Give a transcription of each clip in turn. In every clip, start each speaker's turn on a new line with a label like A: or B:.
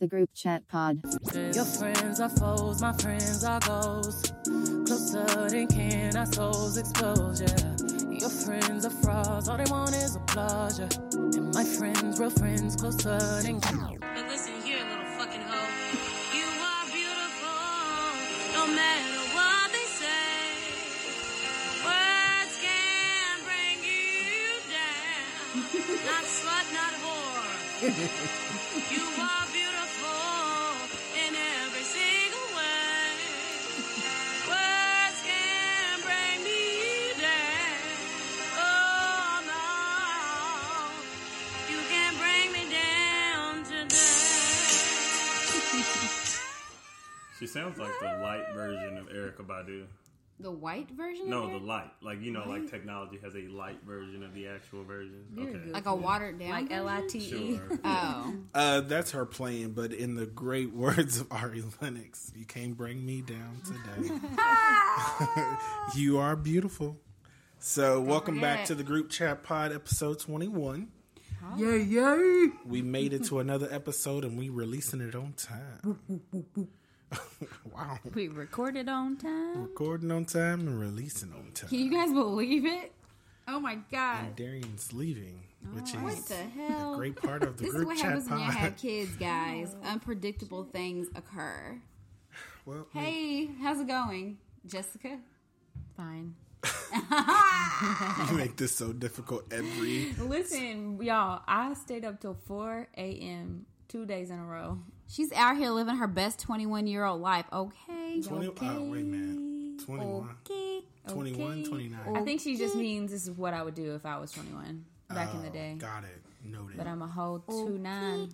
A: The group chat pod.
B: Your friends are foes, my friends are goals. Closer than can our souls expose, yeah. Your friends are frauds, all they want is applause, yeah. And my friends, real friends, closer than can.
C: But listen here, little fucking hoe. You are beautiful, no matter what they say. Words can bring you down. not slut, not whore. you are beautiful
D: She sounds like the light version of Erykah Badu.
E: The white version?
D: No,
E: of
D: the light. Like you know, like technology has a light version of the actual version. Okay.
E: Like a watered down.
F: Like L I T E.
D: Sure.
E: Oh.
G: Uh, that's her playing, but in the great words of Ari Lennox, you can't bring me down today. you are beautiful. So, welcome back
E: forget.
G: to the group chat pod, episode 21. Yay, yay! We made it to another episode and we releasing it on time. wow.
F: We recorded on time.
G: Recording on time and releasing on time.
E: Can you guys believe it? Oh my god.
G: And Darian's leaving, oh, which is
E: What the hell?
G: a great part of the
E: This is
G: group
E: what
G: chat
E: happens when you
G: pod.
E: have kids, guys. Unpredictable things occur.
G: Well,
E: Hey, how's it going, Jessica?
F: Fine.
G: you make this so difficult every
F: Listen, y'all, I stayed up till 4 a.m. two days in a row.
E: She's out here living her best 21 year old life. Okay.
G: 20, oh, wait, man. 21.
E: Okay.
G: 21,
F: Okay.
G: 29.
F: I think she just means this is what I would do if I was 21 back in the
G: Oh,
F: day.
G: Got it. Noted.
F: But I'm a whole 2 9,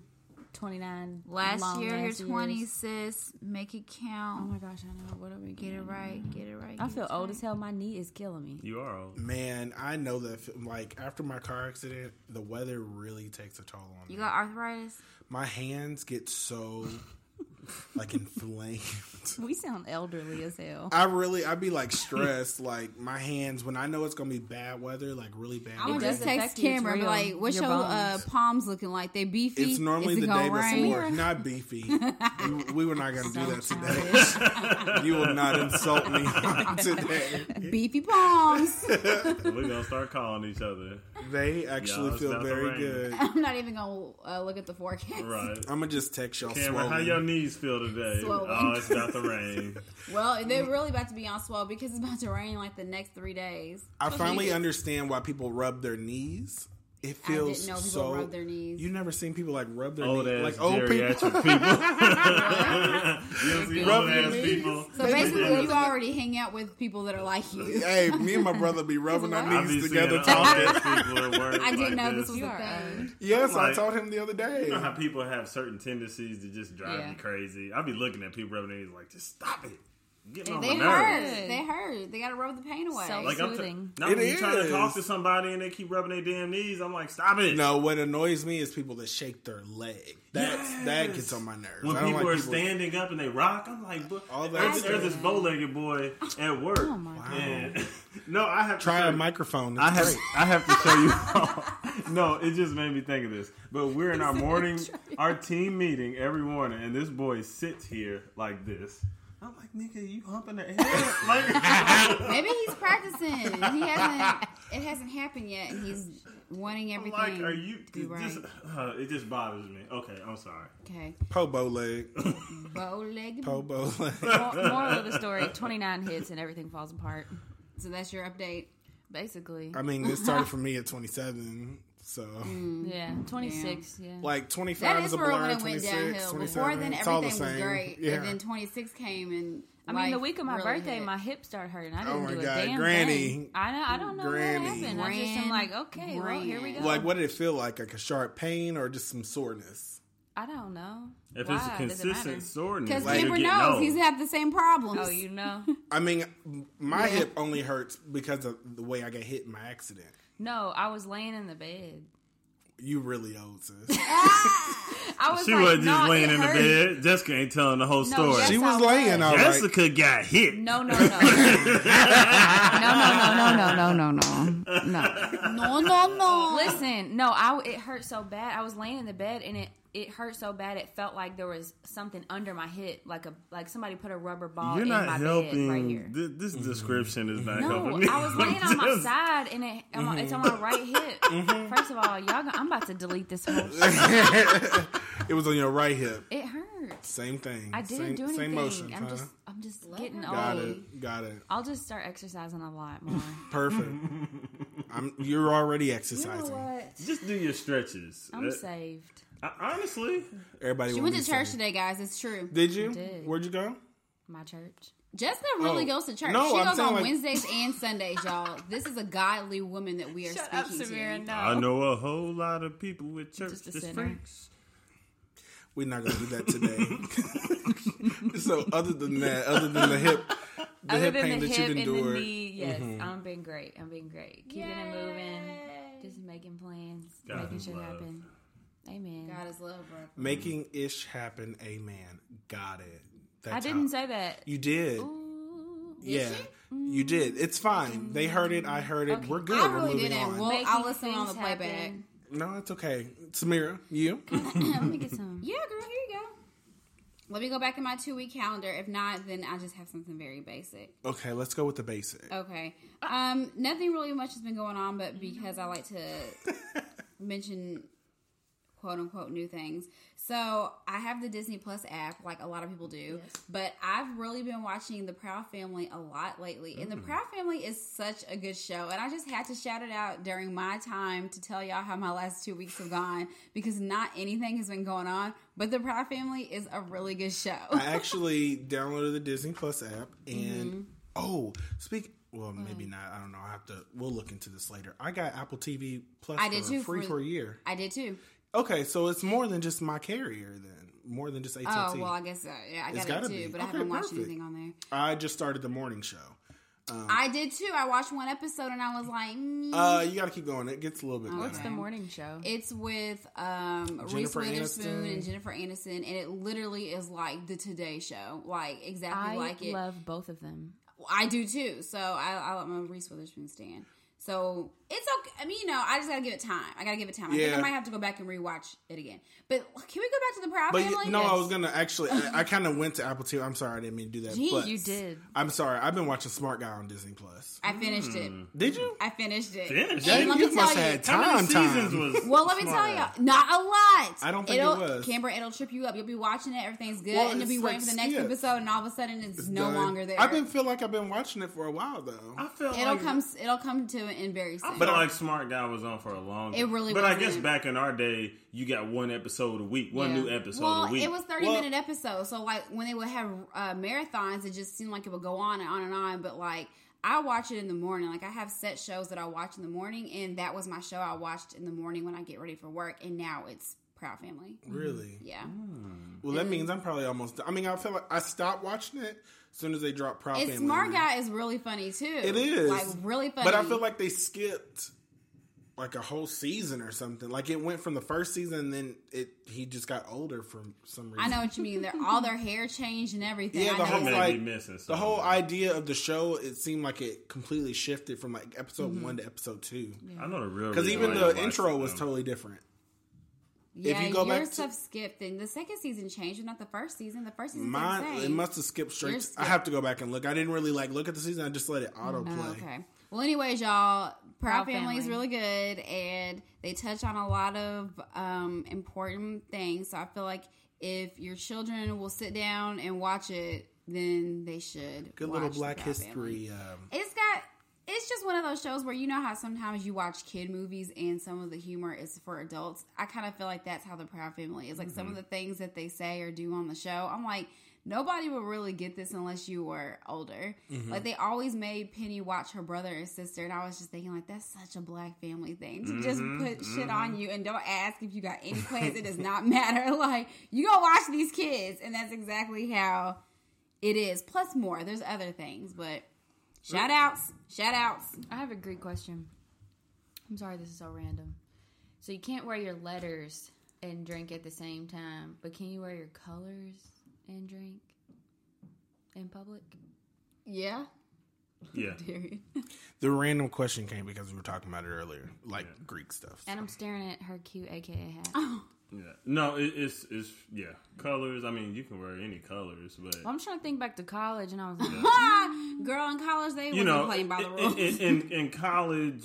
F: 29.
E: Last
F: long
E: year, you're 20,
F: years.
E: sis. Make it count.
F: Oh my gosh, I know. What are we
E: Get it right. Get it right.
F: I feel old
E: right.
F: as hell. My knee is killing me.
D: You are old.
G: Man, I know that. Like after my car accident, the weather really takes a toll on me.
E: You got arthritis?
G: my hands get so like inflamed.
F: We sound elderly as hell.
G: I really, I'd be like stressed. like my hands when I know it's gonna be bad weather, like really bad.
E: I'm gonna just text
F: affect
E: Cameron be like, "What's
F: Your
E: your, uh, palms looking like? They beefy?
G: It's normally
E: Is
G: the
E: gonna
G: day
E: rain?
G: before. Not beefy. we, we were not going to do that today. you will not insult me today.
E: Beefy palms.
D: We're gonna start calling each other.
G: They actually
D: Y'all,
G: feel very good.
E: I'm not even gonna uh, look at the forecast.
D: Right.
G: I'm gonna just text y'all.
D: Cameron, how
G: swollen.
D: your knees feel today?
E: Swollen.
D: Oh, it's about to rain.
E: Well, they're really about to be on swell because it's about to rain like the next three days.
G: I finally understand why people rub their knees. It
E: I
G: feels
E: didn't know
G: so.
E: rub their knees.
G: You never seen people like rub their
D: Old
G: knees,
D: ass
G: like old people.
D: geriatric people. you don't see
G: Rub
D: old
G: your
D: ass
G: knees.
D: people.
E: So basically, you already hang out with people that are like you.
G: hey, me and my brother be rubbing our knees together talking.
D: ass people.
E: I didn't
D: like
E: know this was
F: You
E: a thing.
G: Yes, I told him the other day.
D: You know how people have certain tendencies to just drive
F: Yeah.
D: me crazy. I'd be looking at people rubbing their knees like, just stop it. Getting on
E: They
D: my
E: hurt.
D: nerves.
E: They hurt. They gotta rub the pain away.
F: So-
D: Like I'm t-
F: Soothing.
D: not
G: It
D: when you trying to talk to somebody and they keep rubbing their damn knees. I'm like, stop it.
G: No, what annoys me is people that shake their leg. That's that
D: Yes.
G: gets on my nerves.
D: When
G: I don't
D: people
G: like
D: are standing up and they rock, I'm like,
G: All that
D: there's,
G: stuff.
D: there's this bow-legged boy at work.
F: Oh my God.
D: No, I have to
G: Try
D: show
G: a
D: you-
G: microphone. It's
D: I have
G: great.
D: I have to show you. no, it just made me think of this. But we're in our morning, our team meeting every morning, and this boy sits here like this. I'm like, nigga, you humping the air? like,
E: Maybe he's practicing. He hasn't. It hasn't happened yet, and he's wanting
D: I'm
E: everything.
D: like, are you?
E: to be right.
D: Just, uh, it just bothers me. Okay, I'm sorry.
E: okay?
G: po bow leg.
E: Bow leg.
G: Po bow leg.
F: Mor- Moral of the story 29 hits and everything falls apart.
E: So that's your update.
F: Basically.
G: I mean, it started for me at 27, so mm,
F: Yeah. 26. Yeah.
G: like 25
E: That
G: is
E: is
G: a
E: where
G: blur.
E: when it
G: 26,
E: went downhill. Before then,
G: it's all the
E: everything was
G: same.
E: great,
G: Yeah.
E: and then 26 came, and
F: I mean, the week of my
E: really
F: birthday,
E: hit.
F: my hip started hurting. I
G: Oh
F: didn't
G: my
F: do a
G: God,
F: damn
G: Granny.
F: thing. I know. I don't know
G: Granny.
F: what happened. I just am like, okay, well, here we go.
G: like, what did it feel like? Like a sharp pain or just some soreness?
F: I don't know.
D: If
F: Why?
D: it's a
F: Does it
D: consistent soreness,
E: because
D: like,
E: Kimber knows
D: old.
E: he's had the same problems.
F: Oh, you know?
G: I mean, my hip only hurts because of the way I got hit in my accident.
F: No, I was laying in the bed.
G: You really old, sis. Ah!
F: I was
D: She
F: like,
D: wasn't just
F: no,
D: laying in the bed. Jessica ain't telling the whole
F: No,
D: story.
F: yes,
G: she
F: I
G: was laying all right.
D: Jessica got hit.
F: No, no, no. no, no, no, no, no, no, no, no. No.
E: no, no, no.
F: Listen, no, I it hurt so bad. I was laying in the bed and it it hurt so bad it felt like there was something under my hip, like a like somebody put a rubber ball
D: You're
F: in
D: not
F: my
D: helping.
F: bed right here.
D: Thi- This, description is not
F: No,
D: helping me.
F: I was laying on my side and it, I'm on- it's on my right hip.
D: Mm-hmm.
F: First of all, y'all, go- I'm about to delete this whole.
G: It was on your right hip.
F: It hurts.
G: Same thing.
F: I didn't
G: same,
F: do anything.
G: Same motion.
F: I'm
G: huh?
F: just, I'm just getting old.
G: Got it. Got it.
F: I'll just start exercising a lot more.
G: Perfect. I'm. You're already
F: you know
G: exercising.
F: what?
D: Just do your stretches.
F: I'm
D: Uh,
F: saved.
D: I- honestly,
G: Everybody.
E: She went to church today, guys. It's true.
G: Did you?
F: Did.
G: Where'd you go?
F: My church.
E: Jessica really
G: Oh.
E: goes to church.
G: No,
E: she
G: I'm
E: goes on
G: like-
E: Wednesdays and Sundays, y'all. This is a godly woman that we are
F: Shut up,
E: speaking
F: Samira.
E: to.
F: No.
D: I know a whole lot of people with church
F: Just a
D: just freaks.
G: We're not gonna do that today. so other than that, other than the hip, the
F: Other
G: hip
F: than
G: pain
F: the
G: that
F: hip
G: you've
F: and the
G: endured,
F: knee, yes,
G: Mm-hmm.
F: I'm being great. I'm being great. Keeping it moving, just making plans,
D: God
F: making
D: is
F: shit
D: love.
F: happen. Amen.
E: God is love, bro.
G: making ish happen. Amen. Got it. That's
F: I didn't
G: how-
F: say that.
G: You did.
F: Ooh.
G: yeah, you did. It's fine. They heard it. I heard it. We're good.
E: I
G: We're moving
E: didn't.
G: on.
E: Well,
F: Making
E: I'll listen on the playback.
F: happen.
G: no, it's okay. Samira, you.
F: Let me get some.
E: Yeah, girl, here you go. Let me go back in my two week calendar. If not, then I just have something very basic.
G: okay, let's go with the basic.
E: Okay. Um, nothing really much has been going on, but because I like to mention quote unquote new things. So I have the Disney Plus app, like a lot of people do, but I've really been watching The Proud Family a lot lately. And The Proud Family is such a good show. And I just had to shout it out during my time to tell y'all how my last two weeks have gone because not anything has been going on, but The Proud Family is a really good show.
G: I actually downloaded the Disney Plus app, and
E: Mm-hmm.
G: oh, speak. Well, maybe not. I don't know. I have to. We'll look into this later. I got Apple TV Plus
E: I did
G: for
E: too,
G: free
E: for-
G: for a year.
E: I did too.
G: Okay, so it's more than just my carrier then. More than just AT&T.
E: Oh, well, I guess uh, yeah, I
G: It's
E: got it
G: gotta
E: too,
G: be.
E: but I haven't watched
G: perfect.
E: anything on there.
G: I just started the morning show.
E: I did too. I watched one episode and I was like, mm.
G: Uh, you got to keep going. It gets a little bit
F: What's the morning show?
E: it's with um, Reese Witherspoon
G: Aniston.
E: and Jennifer Aniston, and it literally is like the Today Show, like exactly
F: I
E: like it.
F: love both of them.
E: I do too. So I, I let my Reese Witherspoon stand. So it's okay. I mean, you know, I just gotta give it time. I gotta give it time. I think I might have to go back and rewatch it again. But can we go back to the Proud
G: But
E: Family?
G: you- no, I was gonna actually. I, I kind of went to Apple TV. I'm sorry, I didn't mean to do that.
E: Jeez,
G: but
F: You did.
G: I'm sorry. I've been watching Smart Guy on Disney Plus.
E: I finished it. Hmm.
G: Did you?
E: I finished it.
D: Finished
E: And
D: it?
E: let me
G: you must
E: tell
G: have
E: you,
G: had
D: How
G: time.
D: seasons
G: time.
D: was?
E: Well, let me tell you, not a lot.
G: I don't think
E: it'll,
G: it was.
E: Camber, it'll trip you up. You'll be watching it, everything's good,
G: Well,
E: and you'll be
G: it's
E: waiting
G: like
E: for the next
G: skip.
E: episode, and all of a sudden it's,
G: It's
E: no
G: done.
E: longer there.
G: I've been feel like I've been watching it for a while though.
D: I felt
E: it'll
D: like,
E: come. It'll come to an end very soon.
D: But like Smart Guy was on for a long. Time.
E: It really
D: But I
E: wasn't.
D: guess back in our day, you got one episode a week, one
E: Yeah.
D: new episode
E: well,
D: a week.
E: it was thirty
G: Well-
E: minute episodes, so like when they would have uh, marathons, it just seemed like it would go on and on and on. But like I watch it in the morning. Like I have set shows that I watch in the morning, and that was my show I watched in the morning when I get ready for work. And now it's Proud Family.
G: Really?
E: Yeah,
G: Well, that means I'm probably almost. I mean, I feel like I stopped watching it as soon as they drop Proud
E: it's
G: Family.
E: Smart Guy is really funny too.
G: It is
E: like really funny.
G: but I feel like they skipped like a whole season or something. Like it went from the first season, and then it he just got older for some reason.
E: I know what you mean. They're, all their hair changed and everything.
G: Yeah, the
E: know
G: whole
D: may
G: like
D: missing
G: the whole idea of the show. It seemed like it completely shifted from like episode
E: Mm-hmm.
G: one to episode two.
D: I know the real
G: Because even the intro was
D: um,
G: totally different.
E: Yeah,
G: you go
E: your
G: back to-
E: stuff skipped, and the second season changed, but not the first season. The first season
G: Mine
E: the
G: it must have skipped straight.
E: Yours
G: I have to go back and look. I didn't really like look at the season. I just let it autoplay.
E: Oh, okay. Well, anyways, y'all, Proud
F: Proud
E: Family is really good, and they touch on a lot of um, important things. So I feel like if your children will sit down and watch it, then they should.
G: Good
E: watch
G: little Black History. Um,
E: It's got. It's just one of those shows where you know how sometimes you watch kid movies and some of the humor is for adults. I kind of feel like that's how the Proud Family is. Like some of mm-hmm. the things that they say or do on the show, I'm like, nobody would really get this unless you were older. Mm-hmm. Like they always made Penny watch her brother and sister, and I was just thinking like that's such a black family thing to just mm-hmm. put shit on you and don't ask if you got any plans. it does not matter. Like you go watch these kids, and that's exactly how it is. Plus more. There's other things, but shout outs, shout outs.
F: I have a Greek question. I'm sorry, this is so random. So you can't wear your letters and drink at the same time, but can you wear your colors and drink in public?
E: Yeah.
D: Yeah.
E: Period.
G: the random question came because we were talking about it earlier, like Greek stuff.
F: And I'm staring at her cute AKA hat.
E: Oh,
D: Yeah. No, it, it's it's yeah colors. I mean, you can wear any colors, but
F: I'm trying to think back to college, and I was like,
E: Girl in college, they
D: you know,
E: playing by the rules.
D: in, in, in college,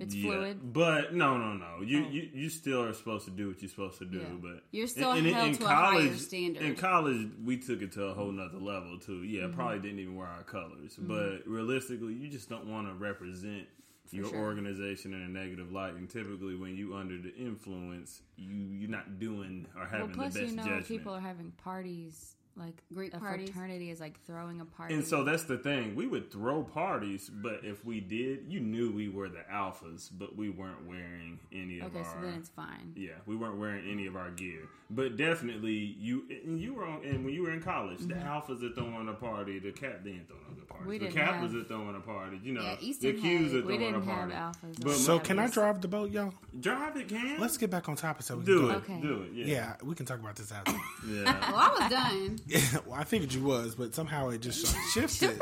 F: It's
D: yeah.
F: fluid?
D: But no, no, no. You,
F: Oh.
D: you you still are supposed to do what you're supposed to do.
F: Yeah.
D: But
E: You're still
D: in, in,
E: held
D: in
E: to a higher
D: college,
E: standard.
D: In college, we took it to a whole nother level too. Yeah,
F: Mm-hmm.
D: probably didn't even wear our colors. But realistically, you just don't want to represent. Your
E: sure.
D: organization in a negative light, and typically when you under the influence, you you're not doing or
F: well,
D: having
F: plus
D: the best
F: you know
D: judgment.
F: people are having parties like
E: Greek
F: a
E: parties.
F: fraternity is like throwing a party.
D: And so that's the thing. We would throw parties, but if we did, you knew we were the alphas, but we weren't wearing any of
F: okay,
D: our.
F: Okay, so then it's fine.
D: yeah, we weren't wearing any of our gear. But definitely, you and you were on, and when you were in college, the alphas are throwing a party. The cap they ain't throwing a party.
F: Mm-hmm. We
D: the
F: didn't
D: Kappas
F: have-
D: are throwing a party. You know,
E: Yeah,
D: the
E: Easton
D: Qs
E: had-
D: are
F: We
D: throwing
F: didn't
D: a
F: have
D: party.
F: alphas.
D: But
G: So can I drive the boat, y'all?
D: drive it? Can
G: Let's get back on topic so we can
D: do
G: go.
D: it.
F: Okay.
D: Do it. Yeah.
G: Yeah, we can talk about this after.
D: Yeah.
E: well, I was done.
G: well, I figured you was, but somehow it just shifted.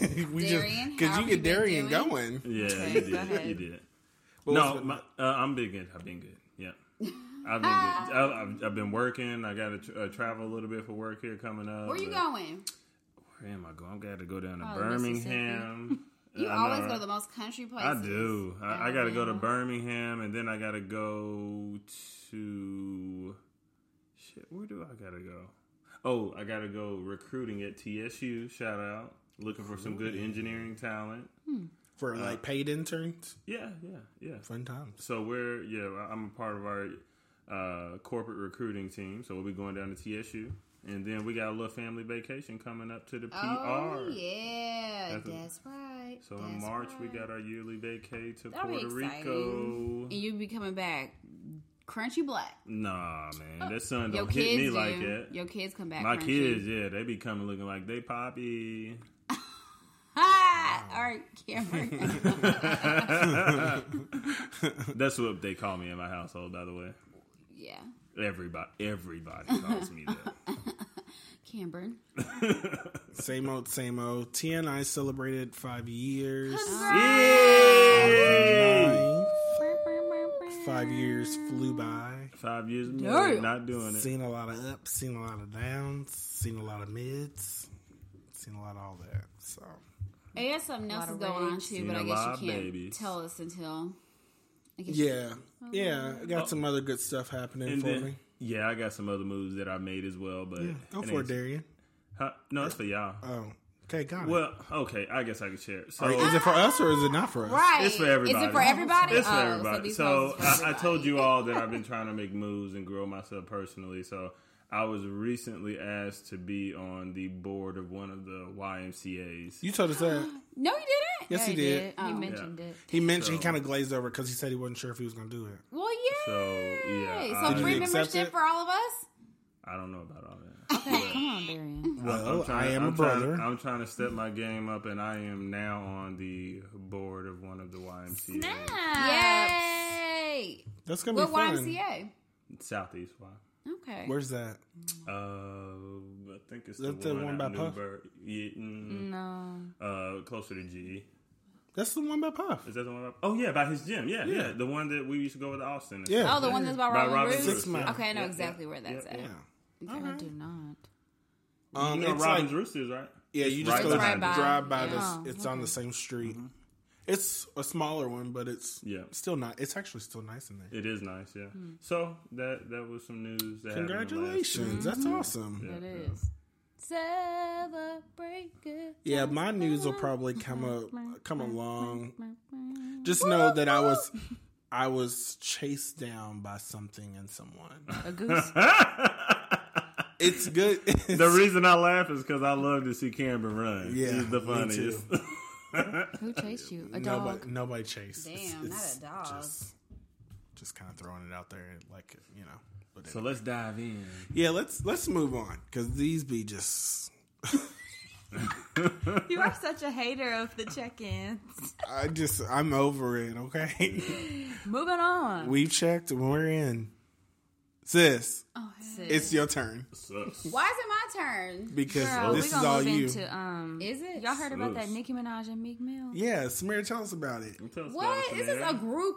G: we
E: Darian,
G: because you get Darian going.
D: Yeah,
F: Okay,
D: you did.
F: ahead.
D: You did.
G: What
D: no, my, uh, I'm been good. I've been good. Yeah, I've been good. I, I've, I've been working. I got to tr- uh, travel a little bit for work here coming up.
E: Where you going?
D: Where am I going? I'm got to go down to
F: Oh,
D: Birmingham.
E: You
D: I
E: always
D: know,
E: go to the most country places.
D: I do. I, I got to go to Birmingham, and then I got to go to shit. Where do I got to go? Oh, I got to go recruiting at TSU. Shout out, looking for some good engineering talent.
G: for like paid interns.
D: Yeah, yeah, yeah.
G: Fun times.
D: So we're yeah, I'm a part of our uh, corporate recruiting team. So we'll be going down to TSU, and then we got a little family vacation coming up to the PR.
E: Oh yeah,
D: That's
E: that's,
D: a-
E: right.
D: So in
E: That's
D: March we got our yearly vacay to
E: That'll be
D: Puerto Rico.
E: and you'll be coming back crunchy black.
D: Nah, man, that sun don't hit me
E: do.
D: like that.
E: Your kids come back.
D: My
E: crunchy.
D: kids, yeah, they be coming looking like they poppy.
E: Ah, all right, Cameron.
D: That's what they call me in my household, by the way.
E: yeah,
D: Everybody, everybody calls me that.
E: Cameron.
G: Same old, same old. T and I celebrated five years.
D: Yay!
G: Five years flew by.
D: Five years of
E: Damn.
D: married, not doing it.
G: Seen a lot of ups, seen a lot of downs, seen a lot of mids, seen a lot of all that. So
E: I guess something else
F: lot
E: is going on too, but I guess you can't
D: babies.
E: tell us until. I guess
G: yeah, yeah, I got oh. some other good stuff happening
D: And
G: for
D: then,
G: me.
D: yeah, I got some other moves that I made as well, but
G: Go for it, Darian.
D: Huh? No, it's for y'all.
G: Oh, okay, got it.
D: Well, okay, I guess I can share. it. So
G: Are- is it for us or is it not for us?
E: Right.
D: it's for everybody.
E: Is it for everybody?
D: It's for
E: Oh, So,
D: everybody.
E: these
D: So,
E: ones is
D: I, I told you all that I've been trying to make moves and grow myself personally. So I was recently asked to be on the board of one of the YMCA's.
G: You told us that.
E: No, you didn't.
G: Yes,
F: Yeah,
G: he did.
E: Oh.
F: He mentioned it.
G: He mentioned he kind of glazed over because he said he wasn't sure if he was going to do it.
E: Well, yeah.
D: So, yeah,
E: So
D: I-
E: free membership
G: it?
E: for all of us.
D: I don't know about all that.
F: Okay, come on, Darian.
G: Well,
D: I'm trying-
G: I am a
D: I'm trying-
G: brother.
D: I'm trying to step my game up, and I am now on the board of one of the YMCA's.
E: Yay!
G: That's going to
E: What
G: be fun.
E: What YMCA?
D: Southeast Y.
E: Okay.
G: Where's that?
D: Uh, I think it's the,
G: That the
D: one,
G: one by Puff?
D: Newburgh. Yeah, mm,
F: No.
D: uh, closer to G.
G: That's the one by Puff.
D: Is that the one? By, oh yeah, by his gym. Yeah, yeah, the one that we used to go with Austin.
G: Yeah.
E: Oh, the one that's by
D: By
E: Robin,
D: Robin
E: Roos?
D: Roos,
G: Six Mile.
E: Okay, I know
D: Yeah,
E: exactly
D: yeah,
E: where that's
D: yeah,
E: at.
G: Yeah.
F: I do not.
G: Um,
D: you know
G: it's
D: Robin's
G: like,
D: Roosters, right?
G: yeah, you just
D: right
G: go
E: Right
D: behind
E: by.
G: drive by
E: Yeah.
G: this.
F: Oh,
G: It's on the same street.
D: Mm-hmm.
G: It's a smaller one, but it's
D: Yeah.
G: still not. It's actually still nice in there.
D: It is nice, yeah.
E: Hmm.
D: So that that was some news. That happened in the last-
G: Congratulations, that's awesome.
F: It is.
E: Celebrate good.
G: Yeah, my news will probably come up, come along. Just know that I was, I was chased down by something and someone.
F: A goose.
G: It's good.
D: The reason I laugh is because I love to see Cameron run.
G: Yeah,
D: he's the
G: me
D: funniest.
G: too.
F: Who chased you? A dog.
G: nobody, nobody chased.
E: Damn, not a dog.
G: Just, just kind of throwing it out there, like you know. But
D: so let's dive in.
G: yeah, let's let's move on because these be just.
F: You are such a hater of the check-ins.
G: I just I'm over it. Okay,
F: Moving on.
G: we've checked we're in. Sis,
F: Sis.
G: it's your turn
D: Sus.
E: Why is it my turn?
G: because
F: Girl,
G: this
F: we
G: is
F: gonna
G: all
F: move
G: you.
F: into um.
E: Is it?
F: Y'all heard about that
D: Sus.
F: Nicki Minaj and Meek Mill?
G: Yeah, Samira, tell us about it.
D: Tell us about
E: What?
D: it,
E: Is this
D: Samara.
E: a group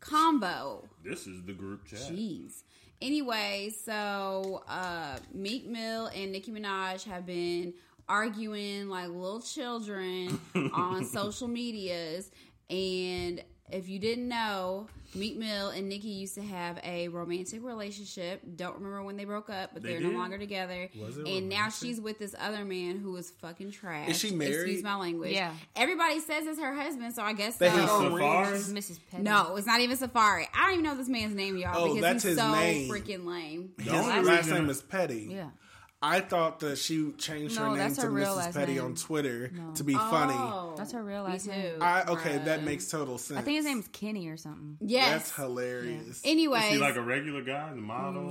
E: combo.
D: This is the group chat.
E: Jeez. Anyway, so uh, Meek Mill and Nicki Minaj have been arguing like little children on social medias. And if you didn't know, Meek Mill and Nicki used to have a romantic relationship. Don't remember when they broke up, but
D: They
E: they are
D: did?
E: no longer together.
G: Was it
E: and now she's with this other man who is fucking trash.
G: Is she married?
E: Excuse my language.
F: Yeah.
E: Everybody says it's her husband, so I guess
G: They
E: so.
G: have a
D: Safaree?
G: ring.
F: Mrs. Petty.
E: No, it's not even Safaree. I don't even know this man's name, y'all,
G: Oh,
E: because
G: that's
E: he's
G: his
E: so
G: name.
E: freaking lame.
G: His
D: only
G: last name is Petty.
F: Yeah.
G: I thought that she changed her name to
F: her
G: Mrs. Petty
F: name.
G: on Twitter
F: No.
G: to be funny.
E: Oh,
F: That's her real
E: me
F: last
E: too.
F: name.
G: I okay, that makes total sense.
F: I think his name's Kenny or something.
E: Yes.
G: That's hilarious.
E: Anyway,
D: Is he like a regular guy, the model?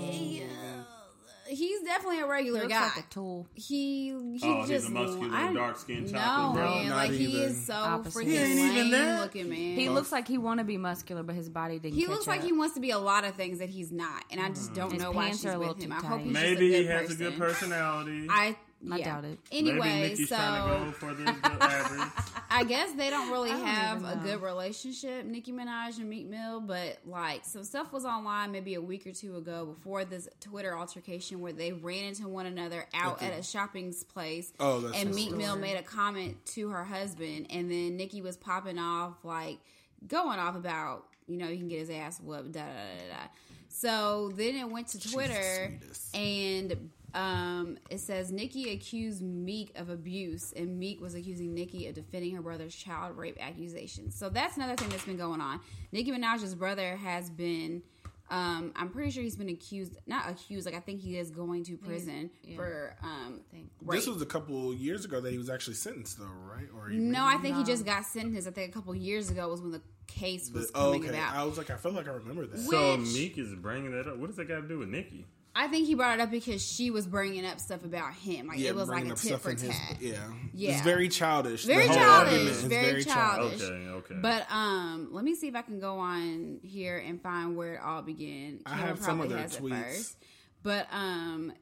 E: He's definitely a regular
F: Looks
E: guy.
F: like a tool.
E: he he
D: Oh, he's
E: just
D: a muscular, dark-skinned
E: No,
D: chocolate brother.
E: man,
G: Not
E: like he
G: even.
E: is so
F: Opposite.
E: freaking
F: He
D: ain't even
E: lame
D: that?
E: looking, man.
F: He looks like he want to be muscular, but his body didn't.
E: He
F: catch
E: looks like he wants to be a lot of things that he's not, and I just hmm. don't
F: His
E: know why
F: pants
E: she's
F: are a
E: with
F: little
E: him.
F: too
E: I hope
F: tight.
E: he's
D: Maybe
E: just a
D: he has
E: person.
D: a good personality.
E: I
F: I
E: yeah.
F: doubt it.
E: Anyway,
D: Maybe Nicki's
E: so
D: trying to go for the, the.
E: I guess they don't really
F: don't
E: have a good relationship, Nicki Minaj and Meek Mill, but like some stuff was online maybe a week or two ago before this Twitter altercation where they ran into one another out
G: At
E: at a shopping place.
G: Oh, that's
E: and
G: the
E: Meek
G: story.
E: Mill made a comment to her husband, and then Nicki was popping off like going off about you know you can get his ass whooped, da da da da. da. So then it went to Twitter,
G: sweetest.
E: and um, it says Nicki accused Meek of abuse, and Meek was accusing Nicki of defending her brother's child rape accusations. So that's another thing that's been going on. Nicki Minaj's brother has been. Um, I'm pretty sure he's been accused, not accused, like I think he is going to prison
F: yeah.
E: for um, rape.
G: This was a couple years ago that he was actually sentenced, though, right? Or
E: no, I think he just got sentenced. I think a couple years ago was when the case was
G: Oh,
E: coming
G: okay.
E: about.
G: I was like, I feel like I remember that.
D: So
E: Which-
D: Meek is bringing that up. What does that got to do with Nicki?
E: I think he brought it up because she was bringing up stuff about him. Like it was like a
G: up
E: tit for
G: in his-
E: tat.
G: yeah,
E: Yeah.
G: it's very childish.
E: Very
G: The whole
E: childish,
G: argument is
E: very childish.
D: Okay, okay.
E: But um, let me see if I can go on here and find where it all began.
G: I have some of
E: probably
G: their tweets.
E: first. But um,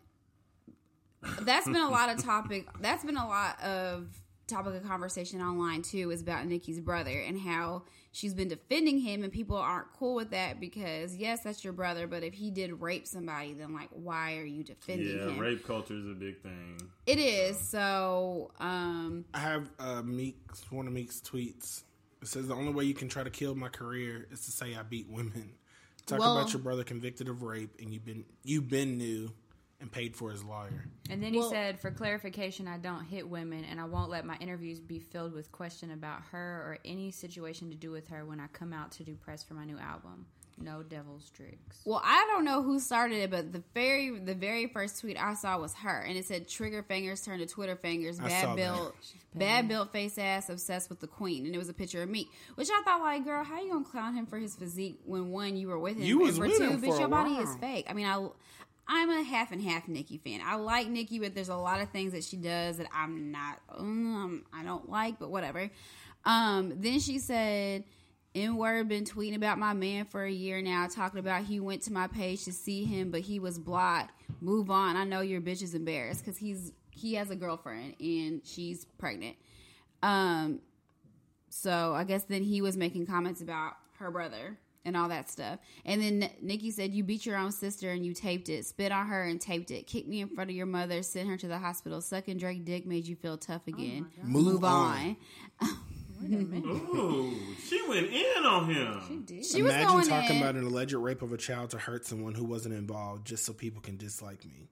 E: that's been a lot of topic. That's been a lot of topic of conversation online too. Is about Nicki's brother and how she's been defending him, and people aren't cool with that because yes, that's your brother, but if he did rape somebody, then like, why are you defending
D: yeah,
E: him?
D: rape culture is a big thing.
E: It is so. Um,
G: I have uh, Meek's one of Meek's tweets. It says the only way you can try to kill my career is to say I beat women. Talk
E: Well-
G: about your brother convicted of rape and you've been you've been new and paid for his lawyer.
F: And then
E: Well-
F: he said, for clarification, I don't hit women, and I won't let my interviews be filled with question about her or any situation to do with her when I come out to do press for my new album. No devil's tricks.
E: Well, I don't know who started it, but the very the very first tweet I saw was her, and it said "Trigger fingers turn to Twitter fingers." Bad built, bad built face ass, obsessed with the queen, and it was a picture of me, which I thought like, girl, how you gonna clown him for his physique when one you were with him,
G: You
E: and
G: was
E: for
G: with
E: two,
G: him
E: bitch,
G: for a
E: your body
G: while.
E: is fake. I mean, I. I'm a half and half Nicki fan. I like Nicki, but there's a lot of things that she does that I'm not, um, I don't like, but whatever. Um, then she said, N word been tweeting about my man for a year now, talking about he went to my page to see him, but he was blocked. Move on. I know your bitch is embarrassed because he's he has a girlfriend and she's pregnant. Um, so I guess then he was making comments about her brother and all that stuff. And then Nicki said, "You beat your own sister and you taped it, spit on her and taped it, kicked me in front of your mother, sent her to the hospital, sucking Drake dick made you feel tough oh again.
G: Move on.
D: Ooh, she went in on him.
F: She did.
E: She was
G: Imagine
E: going
G: talking
E: in.
G: about an alleged rape of a child to hurt someone who wasn't involved just so people can dislike me.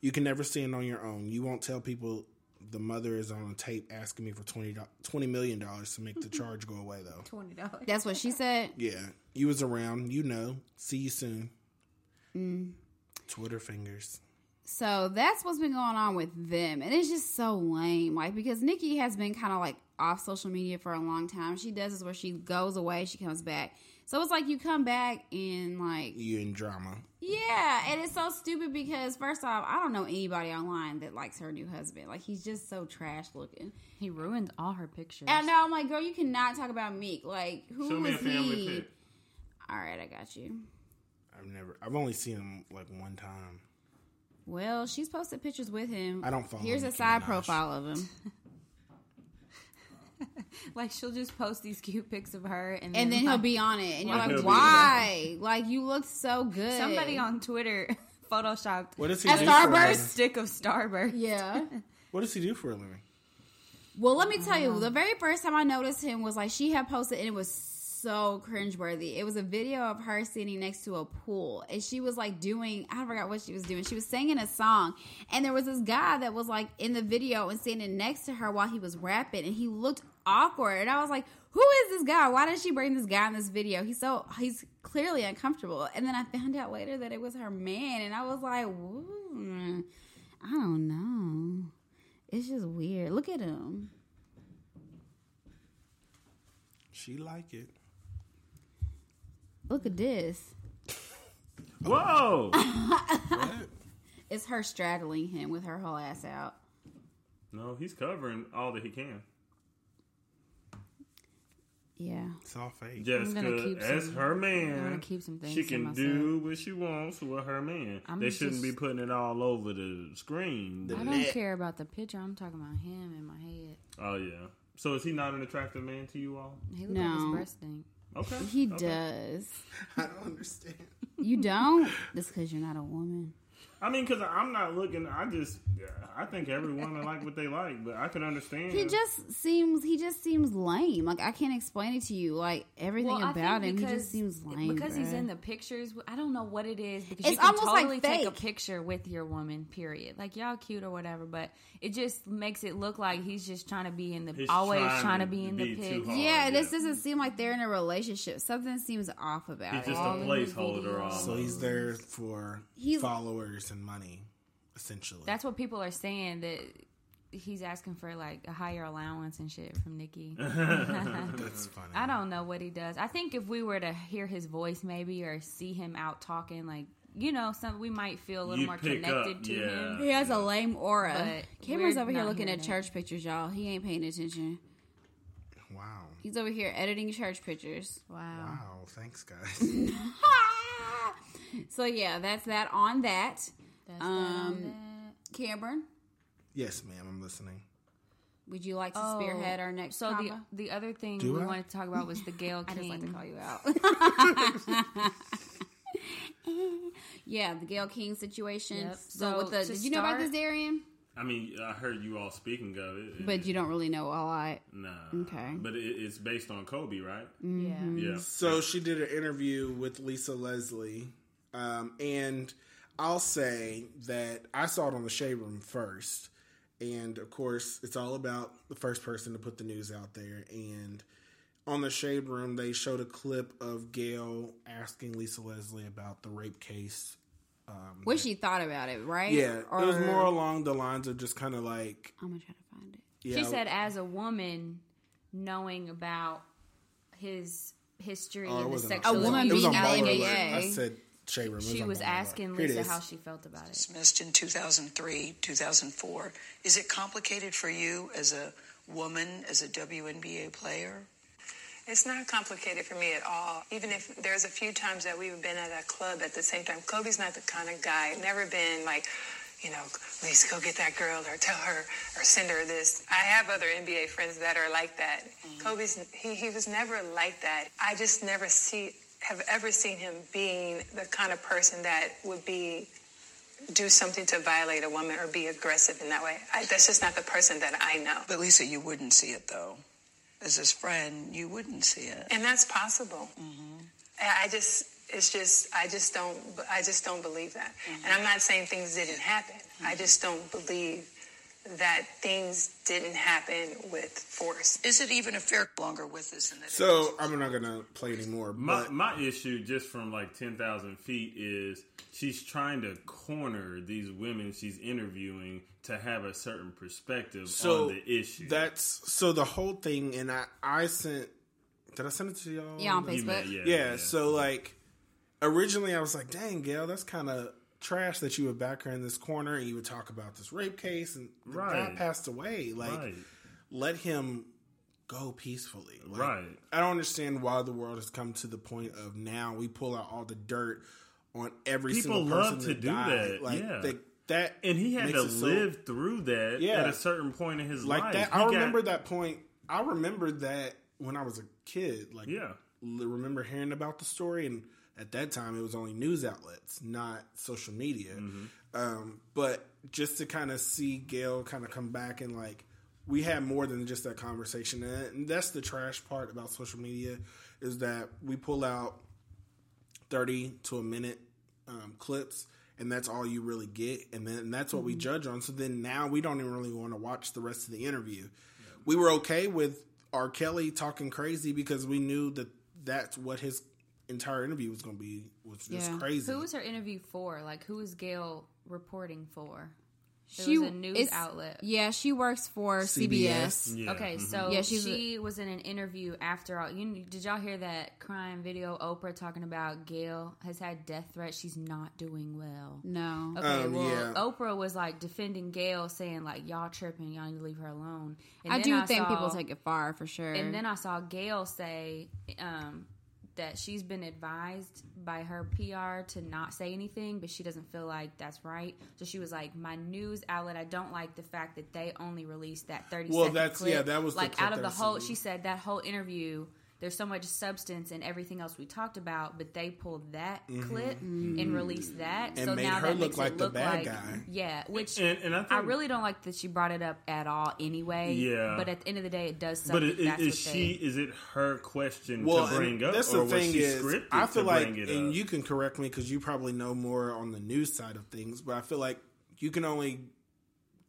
G: You can never stand on your own. You won't tell people the mother is on a tape asking me for 20, do- $20 million to make the charge go away, though.
F: Twenty dollars.
E: That's what she said.
G: Yeah. You was around. You know. See you soon.
E: Mm.
G: Twitter fingers.
E: So that's what's been going on with them. And it's just so lame. Like, because Nicki has been kind of like off social media for a long time. She does this where she goes away, she comes back. So it's like you come back and like,
G: You in drama.
E: yeah. And it's so stupid because, first off, I don't know anybody online that likes her new husband. Like, he's just so trash looking.
F: He ruined all her pictures.
E: And now I'm like, girl, you cannot talk about Meek. Like, who
D: Show me a
E: he?
D: pic.
E: All right, I got you.
G: I've never, I've only seen him like one time.
E: Well, she's posted pictures with him.
G: I don't follow
E: Here's a side
G: Minaj.
E: profile of him.
F: like she'll just post these cute pics of her, and,
E: and then he'll be on it, and you're
D: Like,
E: like, why? Like you look so good.
F: somebody on Twitter photoshopped
G: What does he
E: At
G: do? For a
E: Starburst?
F: a
G: living?
F: stick of Starburst.
E: yeah.
G: What does he do for a living?
E: Well, let me tell you, the very first time I noticed him was like she had posted, and it was so cringeworthy. It was a video of her standing next to a pool, and she was like doing I forgot what she was doing. She was singing a song, and there was this guy that was like in the video and standing next to her while he was rapping, and he looked awkward. And I was like, "Who is this guy? Why did she bring this guy in this video? He's so he's clearly uncomfortable." And then I found out later that it was her man, and I was like, "Ooh, "I don't know." It's just weird. Look at him.
G: She like it.
E: Look at this.
D: Whoa!
G: What?
E: It's her straddling him with her whole ass out.
D: no, he's covering all that he can.
E: Yeah.
G: It's all fake.
D: Jessica,
F: gonna keep
D: as
F: some-
D: her
F: I'm
D: man,
F: gonna keep some things
D: she can do what she wants with her man.
F: I'm
D: they shouldn't
F: just-
D: be putting it all over the screen.
F: I don't care about the picture. I'm talking about him in my head.
D: Oh yeah. So is he not an attractive man to you all?
F: He look like
E: No.
F: his breast stink.
D: Okay.
E: He
D: okay.
E: does.
G: I don't understand.
E: You don't? That's because you're not a woman.
D: I mean, because I'm not looking. I just, yeah, I think every woman like what they like, but I can understand.
E: He just seems he just seems lame. Like I can't explain it to you. Like everything
F: Well,
E: about
F: think
E: him, he just seems lame.
F: because he's in the pictures. I don't know what it is because
E: It's
F: you can
E: almost like
F: totally take a picture with your woman. Period. Like y'all cute or whatever, but it just makes it look like he's just trying to be in the
D: He's
F: always
D: trying
F: trying,
D: to
F: to be in
D: be
F: the
D: too
F: pic.
D: hard.
E: Yeah,
D: Oh,
E: this doesn't seem like they're in a relationship. Something seems off about
D: He's
E: it.
D: just a
F: all in the
D: placeholder.
G: So he's there for
E: He's-
G: followers and money, essentially.
F: That's what people are saying that he's asking for like a higher allowance and shit from Nicki.
G: That's funny.
F: I don't know what he does. I think if we were to hear his voice maybe or see him out talking like you know, some we might feel a little
D: You'd
F: more connected
D: up,
F: to
D: yeah.
F: him.
E: He has a lame aura.
F: But
E: Cameron's over here looking at
F: it.
E: church pictures, y'all. He ain't paying attention.
G: Wow.
E: He's over here editing church pictures.
F: Wow.
G: Wow. Thanks, guys.
E: So yeah, that's that on that.
F: That's
E: Um,
F: that that.
E: Cameron,
G: yes, ma'am. I'm listening.
E: would you like to
F: Oh,
E: spearhead our next
F: So the
E: comma?
F: the other thing
G: Do
F: we
G: I?
F: wanted to talk about was the Gayle King.
E: I just like to call you out. yeah, the Gayle King situation.
F: Yep.
E: So,
F: So,
E: with the,
F: to
E: did you know about this, Darian?
D: I mean, I heard you all speaking of it.
E: But you don't really know a lot.
D: nah.
E: Okay.
D: But it, it's based on Kobe, right?
F: Yeah.
D: Yeah.
G: So she did an interview with Lisa Leslie, um, and I'll say that I saw it on the Shade Room first, and of course, it's all about the first person to put the news out there. And on the Shade Room, they showed a clip of Gayle asking Lisa Leslie about the rape case. Um,
E: What she thought about it, right?
G: yeah,
E: Or-
G: it was more along the lines of just kind of like,
E: I'm gonna try to find it.
G: yeah,
F: She said, as a woman, knowing about his history
G: oh,
F: and the sexual
E: A woman
G: it was
E: being in the
G: Baller
E: NBA.
G: Alert. I said Shade Room.
F: she was asking
G: Here
F: Lisa how she felt about it.
A: dismissed in 2003, 2004. Is it complicated for you as a woman, as a WNBA player?
H: It's not complicated for me at all. Even if there's a few times that we've been at a club at the same time, Kobe's not the kind of guy, never been like, you know, please go get that girl or tell her or send her this. I have other NBA friends that are like that. Mm-hmm. Kobe's, he, he was never like that. I just never see, have ever seen him being the kind of person that would be, do something to violate a woman or be aggressive in that way. I, that's just not the person that I know.
A: But Lisa, you wouldn't see it though. As his friend, you wouldn't see it.
H: and that's possible. Mm-hmm. I I just, it's just, I just don't, I just don't believe that. Mm-hmm. And I'm not saying things didn't happen. I mm-hmm. just don't believe that things didn't happen with force.
A: Is it even a fair longer with us? In that
G: So I'm not gonna play anymore,
D: My
G: but
D: my issue, just from like ten thousand feet, is she's trying to corner these women she's interviewing to have a certain perspective
G: so
D: on the issue.
G: that's so the whole thing. And I I sent did I send it to y'all?
E: Yeah, on
D: You may-
E: Facebook.
G: Yeah, so like originally I was like, dang, Gayle, that's kind of trash that you would back her in this corner and you would talk about this rape case and the guy passed away. Like,
D: Right.
G: let him go peacefully. Like,
D: Right.
G: I don't understand why the world has come to the point of now we pull out all the dirt on every
D: People
G: single person
D: love to
G: that
D: do
G: died.
D: that,
G: Like
D: yeah.
G: they, that
D: and he had to
G: it so-
D: live through that
G: Yeah.
D: at a certain point in his
G: like
D: life.
G: that. I
D: got-
G: remember that point I remember that when I was a kid. Like,
D: Yeah.
G: remember hearing about the story, and at that time it was only news outlets, not social media. Um, but just to kind of see Gayle kind of come back and like we had more than just that conversation, and that's the trash part about social media is that we pull out thirty to a minute um, clips. And that's all you really get, and then and that's what we judge on. So then now we don't even really want to watch the rest of the interview. We were okay with R. Kelly talking crazy because we knew that that's what his entire interview was going to be was just
E: Yeah.
G: crazy.
F: Who was her interview for? Like, who was Gayle reporting for? It
E: She
F: was a news outlet.
E: Yeah, she works for
G: CBS.
E: CBS.
D: Yeah.
F: Okay,
D: mhm.
F: so
E: Yeah, she's
F: she was in an interview after all. You did y'all hear that crime video? Oprah talking about Gayle has had death threats. She's not doing well.
E: No.
F: Okay,
G: Um,
F: well,
G: yeah.
F: Oprah was like defending Gayle, saying like y'all tripping, y'all need to leave her alone. And
E: I
F: then
E: do think
F: saw-
E: people take it far for sure.
F: And then I saw Gayle say um, that she's been advised by her PR to not say anything, but she doesn't feel like that's right. So she was like, "My news outlet, I don't like the fact that they only released that thirty
G: Well, that's-
F: clip.
G: yeah, that was the
F: like out of the whole." She said that whole interview. There's so much substance and everything else we talked about, but they pulled that clip and released that,
G: Mm-hmm. And
F: so
G: made
F: now
G: her
F: that
G: look
F: makes
G: like
F: it
G: the
F: look
G: bad
F: like
G: guy.
F: yeah. Which
D: And- and I
F: I really don't like that she brought it up at all. Anyway,
D: Yeah.
F: But at the end of the day, it does. Suck
D: But
F: that
D: is,
F: that's
D: is she?
F: they-
D: Is it her question
G: well,
D: to bring
G: and
D: up,
G: that's
D: or
G: the
D: was
G: thing
D: she
G: is,
D: scripted
G: I feel like, and
D: up?
G: you can correct me because you probably know more on the news side of things, but I feel like you can only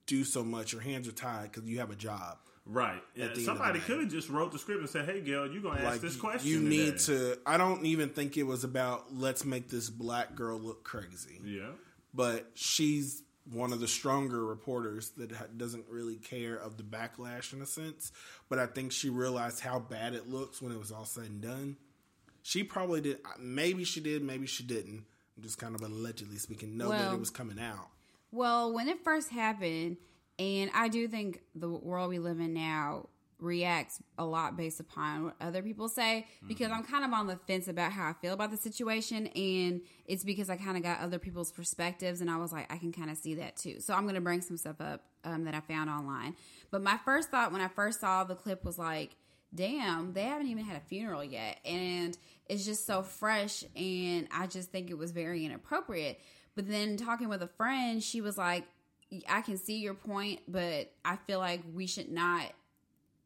G: do so much. Your hands are tied because you have a job.
D: Right? Yeah,
G: the end of
D: somebody
G: the
D: could have just wrote the script and said, "Hey, Gayle, you're gonna ask
G: like
D: this question?"
G: you need
D: today."
G: to. I don't even think it was about let's make this black girl look crazy.
D: Yeah.
G: but she's one of the stronger reporters that ha- doesn't really care of the backlash in a sense. But I think she realized how bad it looks when it was all said and done. She probably did. Maybe she did. Maybe she didn't. I'm just kind of allegedly speaking. Know that it was coming out.
E: Well, when it first happened, and I do think the world we live in now reacts a lot based upon what other people say because I'm kind of on the fence about how I feel about the situation and it's because I kind of got other people's perspectives and I was like I can kind of see that too. So I'm going to bring some stuff up um, that I found online. But my first thought when I first saw the clip was like damn, they haven't even had a funeral yet. And it's just so fresh. And I just think it was very inappropriate. But then talking with a friend, she was like, I can see your point, but I feel like we should not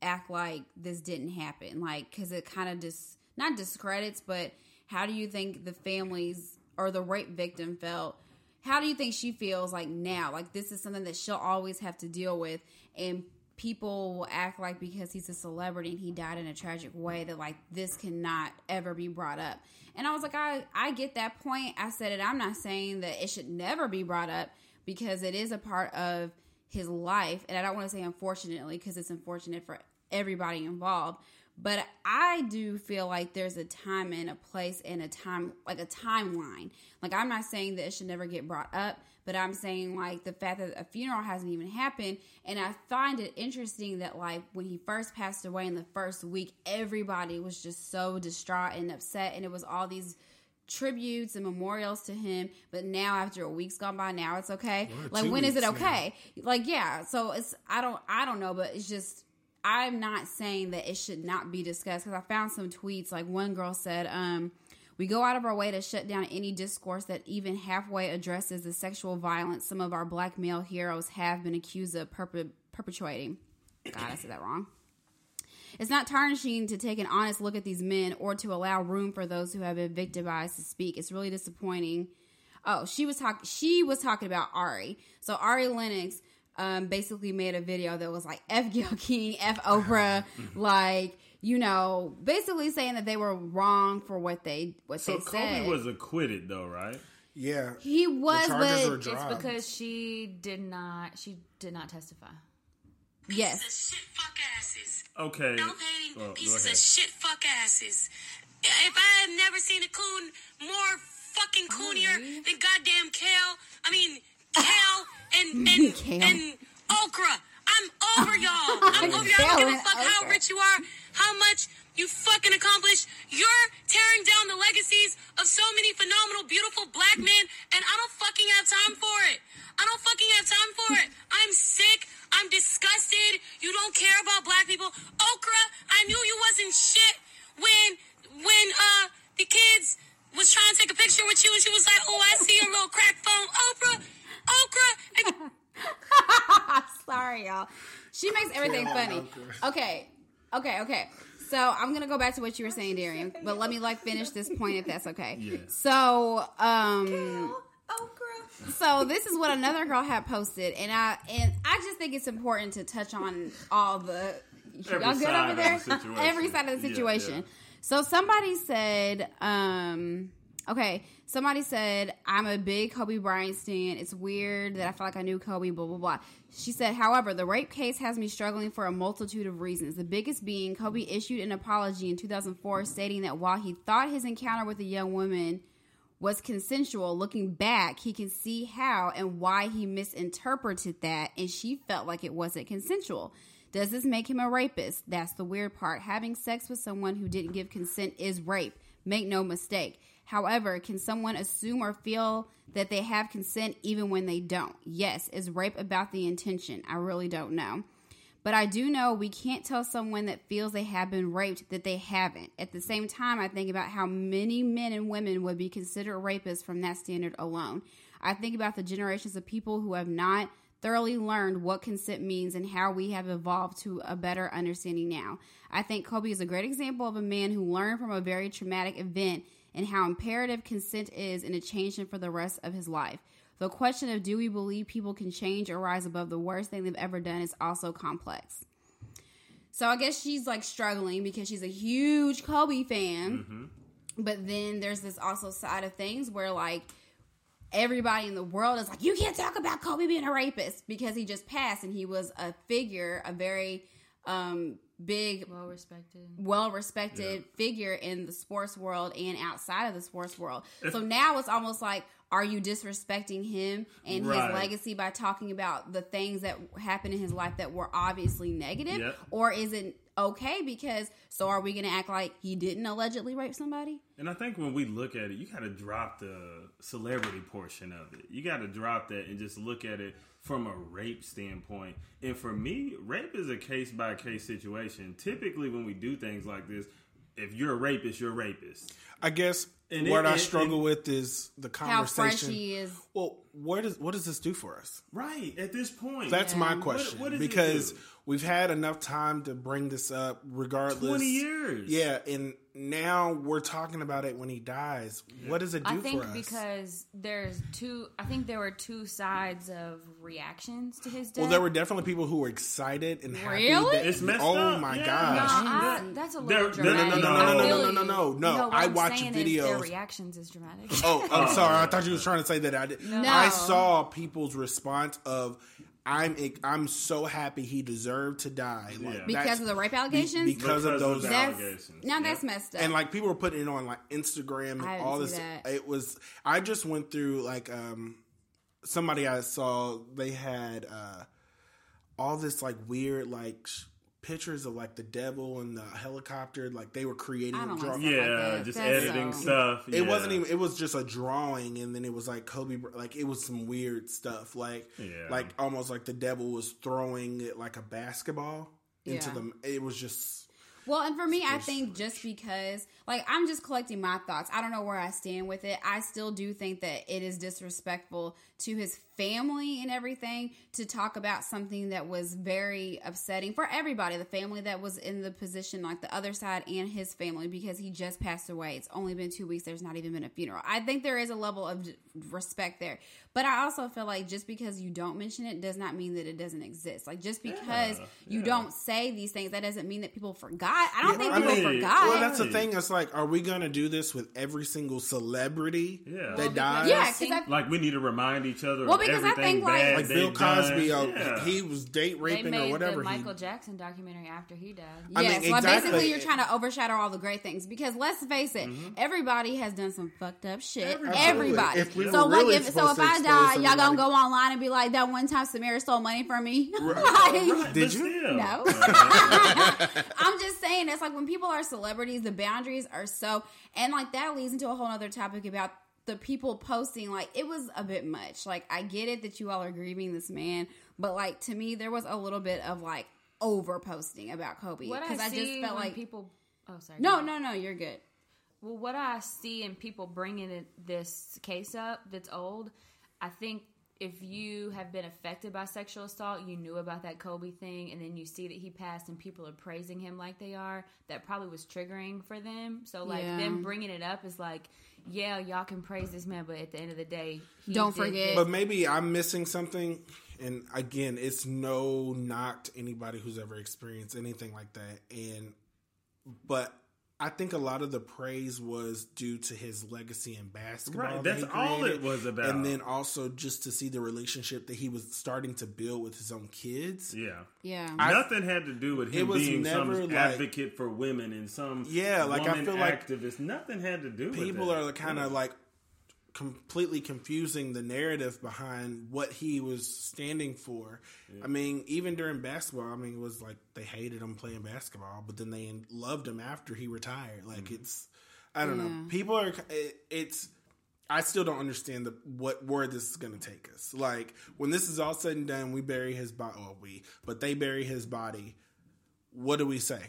E: act like this didn't happen. Like, because it kind of just, not discredits, but how do you think the families or the rape victim felt? How do you think she feels like now? Like, this is something that she'll always have to deal with. And people will act like because he's a celebrity and he died in a tragic way that like this cannot ever be brought up. And I was like, I, I get that point. I said it. I'm not saying that it should never be brought up because it is a part of his life. And I don't want to say unfortunately because it's unfortunate for everybody involved. But I do feel like there's a time and a place and a time, like a timeline. Like, I'm not saying that it should never get brought up, but I'm saying, like, the fact that a funeral hasn't even happened. And I find it interesting that, like, when he first passed away in the first week, everybody was just so distraught and upset. And it was all these tributes and memorials to him but now after a week's gone by now it's okay. Like when is it
G: now.
E: okay? Like yeah so it's i don't i don't know but it's just i'm not saying that it should not be discussed because i found some tweets like one girl said um we go out of our way to shut down any discourse that even halfway addresses the sexual violence some of our black male heroes have been accused of perpe- perpetuating god i said that wrong it's not tarnishing to take an honest look at these men or to allow room for those who have been victimized to speak. It's really disappointing. Oh, she was talking. She was talking about Ari. So Ari Lennox um, basically made a video that was like "F Gayle King, F Oprah," like you know, basically saying that they were wrong for what they what
D: So
E: they
D: Kobe
E: said.
D: was acquitted though, right?
G: Yeah,
E: he was,
G: the charges
E: but
G: were
F: It's because she did not. She did not testify.
E: Yes,
H: Pieces of shit fuck asses.
D: Okay.
H: No hating.
D: Oh,
H: pieces of shit fuck asses. If I have never seen a coon more fucking coonier than goddamn kale, I mean kale and and
E: Kale.
H: and okra. I'm over y'all. I'm over y'all. I don't give a fuck how rich you are, how much you fucking accomplished. You're tearing down the legacies of so many phenomenal, beautiful black men, and I don't fucking have time for it. I don't fucking have time for it. I'm sick. I'm disgusted. You don't care about black people. Okra,
C: I knew you wasn't shit when when uh the kids was trying to take a picture with you and she was like, Oh, I see your little crack phone. Oprah, Okra.
E: Sorry, y'all. She makes everything funny. Okay. Okay, okay. So I'm gonna go back to what you were saying, Darian, but let me like finish this point if that's okay.
D: Yeah.
E: So um
F: Okra.
E: so this is what another girl had posted, and I and I just think it's important to touch on all the
D: Every
E: y'all good
D: side
E: over
D: of
E: there.
D: the situation.
E: Every side of the
D: Yeah,
E: situation.
D: yeah.
E: So somebody said, um, okay, somebody said I'm a big Kobe Bryant stan. It's weird that I feel like I knew Kobe. Blah blah blah. She said, however, the rape case has me struggling for a multitude of reasons. The biggest being Kobe issued an apology in 2004 stating that while he thought his encounter with a young woman was consensual. Looking back, he can see how and why he misinterpreted that, and she felt like it wasn't consensual. Does this make him a rapist? That's the weird part. Having sex with someone who didn't give consent is rape. Make no mistake. However, can someone assume or feel that they have consent even when they don't? Yes. Is rape about the intention? I really don't know. But I do know we can't tell someone that feels they have been raped that they haven't. At the same time, I think about how many men and women would be considered rapists from that standard alone. I think about the generations of people who have not thoroughly learned what consent means and how we have evolved to a better understanding now. I think Kobe is a great example of a man who learned from a very traumatic event and how imperative consent is and it changed him for the rest of his life. The question of do we believe people can change or rise above the worst thing they've ever done is also complex. So I guess she's like struggling because she's a huge Kobe fan. But then there's this also side of things where like everybody in the world is like, you can't talk about Kobe being a rapist because he just passed and he was a figure, a very um big
F: Well respected.
E: well respected figure in the sports world and outside of the sports world. So now it's almost like, are you disrespecting him and
D: Right.
E: his legacy by talking about the things that happened in his life that were obviously negative?
D: Yep.
E: Or is it okay because so are we going to act like he didn't allegedly rape somebody?
D: And I think when we look at it, you got to drop the celebrity portion of it. You got to drop that and just look at it from a rape standpoint. And for me, rape is a case by case situation. Typically, when we do things like this, if you're a rapist, you're a rapist.
G: I guess
D: And
G: what
D: it-
G: I
D: it-
G: struggle
D: it-
G: with is the conversation.
E: How fresh
G: conversation.
E: he is.
G: Well, what does what does this do for us?
D: Right at this point,
G: That's my question
D: what does it
G: because we've had enough time to bring this up, regardless.
D: 20 years.
G: Yeah, and now we're talking about it when he dies. What does it do for you?
F: I think
G: for us?
F: because there's two. I think there were two sides of reactions to his death.
G: well, there were definitely people who were excited and happy.
E: Really?
G: that-
D: It's messed
G: oh
D: up.
G: my
D: Yeah.
F: No! I, that's a
D: There-
F: little
D: no, no, no, no, no, no,
G: no, no, no, no.
F: what
G: I
F: I'm
G: watch
F: saying is their reactions is dramatic.
G: Oh, I'm sorry. I thought you was trying to say that I did.
E: No.
G: I saw people's response of, "I'm I'm so happy he deserved to die." Like,
D: Yeah.
E: Because of the rape
G: be-
E: allegations?
G: because, of those
D: the allegations.
E: now
D: Yep.
E: that's messed up.
G: and like people were putting it on like Instagram and
E: I didn't
G: all
E: see
G: this.
E: that.
G: It was. I just went through like um somebody I saw. They had uh all this like weird like sh- pictures of like the devil and the helicopter. Like they were creating.
E: I don't
G: draw-
E: like stuff
D: yeah,
E: like
D: just
E: That's
D: editing
E: so-
D: stuff.
G: It wasn't even. It was just a drawing, and then it was like Kobe. Like it was some weird stuff. Like
D: Yeah.
G: like almost like the devil was throwing it like a basketball into
E: Yeah.
G: them. It was just.
E: Well, and for me, I think just because, like, I'm just collecting my thoughts. I don't know where I stand with it. I still do think that it is disrespectful to his family and everything to talk about something that was very upsetting for everybody. The family that was in the position, like the other side, and his family, because he just passed away. It's only been two weeks. There's not even been a funeral. I think there is a level of respect there. But I also feel like just because you don't mention it does not mean that it doesn't exist. Like, just because
D: Yeah,
E: you
D: yeah.
E: don't say these things, that doesn't mean that people forgot. I don't
G: Yeah,
E: think
G: I
E: people
D: mean,
E: forgot.
G: Well, that's the thing. It's like, are we gonna do this with every single celebrity
D: Yeah.
G: that
D: Well,
G: dies?
E: yeah, I,
D: Like we need to remind each other.
E: Well,
D: of
E: because I
D: everything
E: think, like-
G: Like Bill Cosby, uh,
D: Yeah.
G: he was date
F: They
G: raping
F: made
G: or whatever.
F: the
G: he-
F: Michael Jackson documentary after he died.
G: I mean,
E: yes, well, basically, you're trying to overshadow all the great things because let's face it,
G: Mm-hmm.
E: everybody has done some fucked up shit.
G: Absolutely.
E: Everybody.
G: If we
E: so,
G: were
E: like, if so, if I
G: expose
E: die, y'all gonna go online and be like, "That one time Samira stole money from me." Like,
D: Right,
G: Did you?
E: No. I'm just saying it's like when people are celebrities, the boundaries are so and like that leads into a whole other topic about the people posting like it was a bit much. Like I get it that you all are grieving this man, but like to me there was a little bit of like over posting about Kobe
F: What I
E: because I, just felt like
F: people. Oh, sorry.
E: no, no, no, you're good.
F: Well, what I see in people bringing it, this case up that's old, I think if you have been affected by sexual assault, you knew about that Kobe thing, and then you see that he passed and people are praising him like they are, that probably was triggering for them. So, like,
E: Yeah.
F: them bringing it up is like, yeah, y'all can praise this man, but at the end of the day, he
E: Don't forget-
F: this.
G: But maybe I'm missing something. And again, it's no knock to anybody who's ever experienced anything like that. And but I think a lot of the praise was due to his legacy in basketball.
D: Right, that's
G: he
D: all it was about.
G: And then also just to see the relationship that he was starting to build with his own kids.
D: Yeah.
E: Yeah.
D: Nothing had to do with him being some
G: like-
D: advocate for women and some
G: Yeah, like, I
D: woman
G: feel like
D: activist. Nothing had to do with
G: people are kind of like completely confusing the narrative behind what he was standing for. I mean, even during basketball, I mean, it was like they hated him playing basketball, but then they loved him after he retired. Like mm-hmm. it's, I don't know. People are. It, it's. I still don't understand the what where this is going to take us. Like when this is all said and done, we bury his body. Well, we, but they bury his body. What do we say?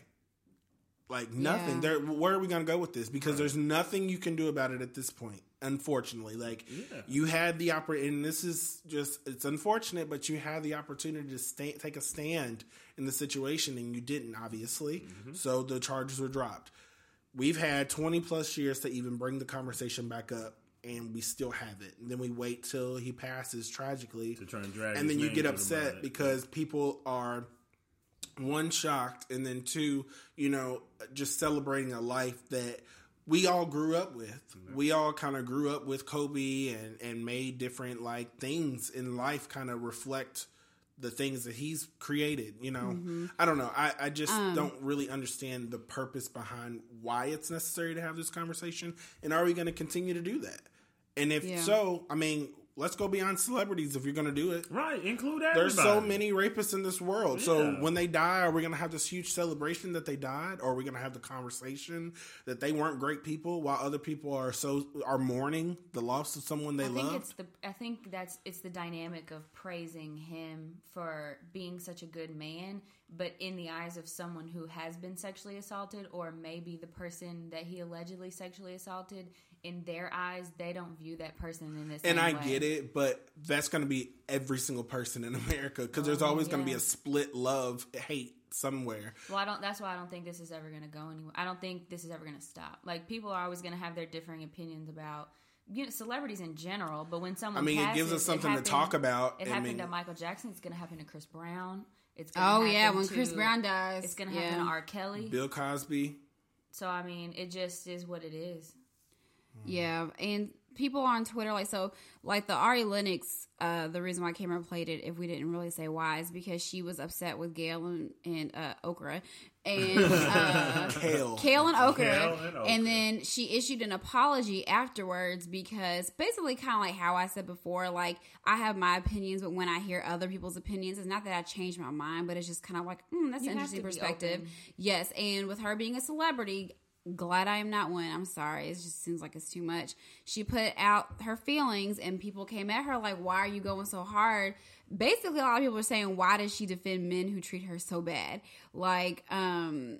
G: Like nothing.
E: Yeah.
G: There. Where are we going to go with this? Because there's nothing you can do about it at this point. Unfortunately, like
D: Yeah.
G: you had the oppor- and this is just it's unfortunate, but you had the opportunity to sta- take a stand in the situation, and you didn't. Obviously,
D: Mm-hmm.
G: so the charges were dropped. We've had 20 plus years to even bring the conversation back up, and we still have it. And then we wait till he passes tragically
D: To try and drag
G: and then you get upset because people are one shocked and then two you know just celebrating a life that we all grew up with. We all kind of grew up with kobe and and made different like things in life kind of reflect the things that he's created you know? Mm-hmm. I don't know. I, I just um. don't really understand the purpose behind why it's necessary to have this conversation and are we going to continue to do that? And if
E: Yeah.
G: so i mean let's go beyond celebrities if you're going to do it
D: right. Include everybody.
G: there's so many rapists in this world. So when they die, are we going to have this huge celebration that they died, or are we going to have the conversation that they weren't great people, while other people are so are mourning the loss of someone they
F: I
G: loved?
F: it's the I think that's it's the dynamic of praising him for being such a good man, but in the eyes of someone who has been sexually assaulted, or maybe the person that he allegedly sexually assaulted, in their eyes, they don't view that person in same
G: and I
F: way.
G: get it, but that's going to be every single person in America because there's
F: Oh,
G: always going to be a split love hate somewhere.
F: Well, I don't. That's why I don't think this is ever going to go anywhere. I don't think this is ever going to stop. Like people are always going to have their differing opinions about you know celebrities in general. But when someone,
G: I mean, it gives us something to talk about.
F: It
G: I
F: happened
G: mean-
F: to Michael Jackson. It's going to happen to Chris Brown. It's gonna
E: Oh yeah,
F: happen
E: when Chris Brown dies,
F: it's going to
E: yeah.
F: happen to R. Kelly.
G: Bill Cosby.
F: So I mean, it just is what it is.
E: Yeah, and people on Twitter like so like the Ari Lennox. Uh, the reason why Cameron played it, if we didn't really say why, is because she was upset with Gayle and, and uh, Okra and uh,
G: Kale.
E: Kale and Okra,
D: Kale and Okra.
E: and then she issued an apology afterwards because basically kind of like how I said before, like I have my opinions, but when I hear other people's opinions, it's not that I changed my mind, but it's just kind of like mm, that's
F: You
E: an interesting perspective. Yes, and with her being a celebrity, glad I am not one. I'm sorry. It just seems like it's too much. She put out her feelings and people came at her like, why are you going so hard? Basically, a lot of people are saying, why does she defend men who treat her so bad? Like, um,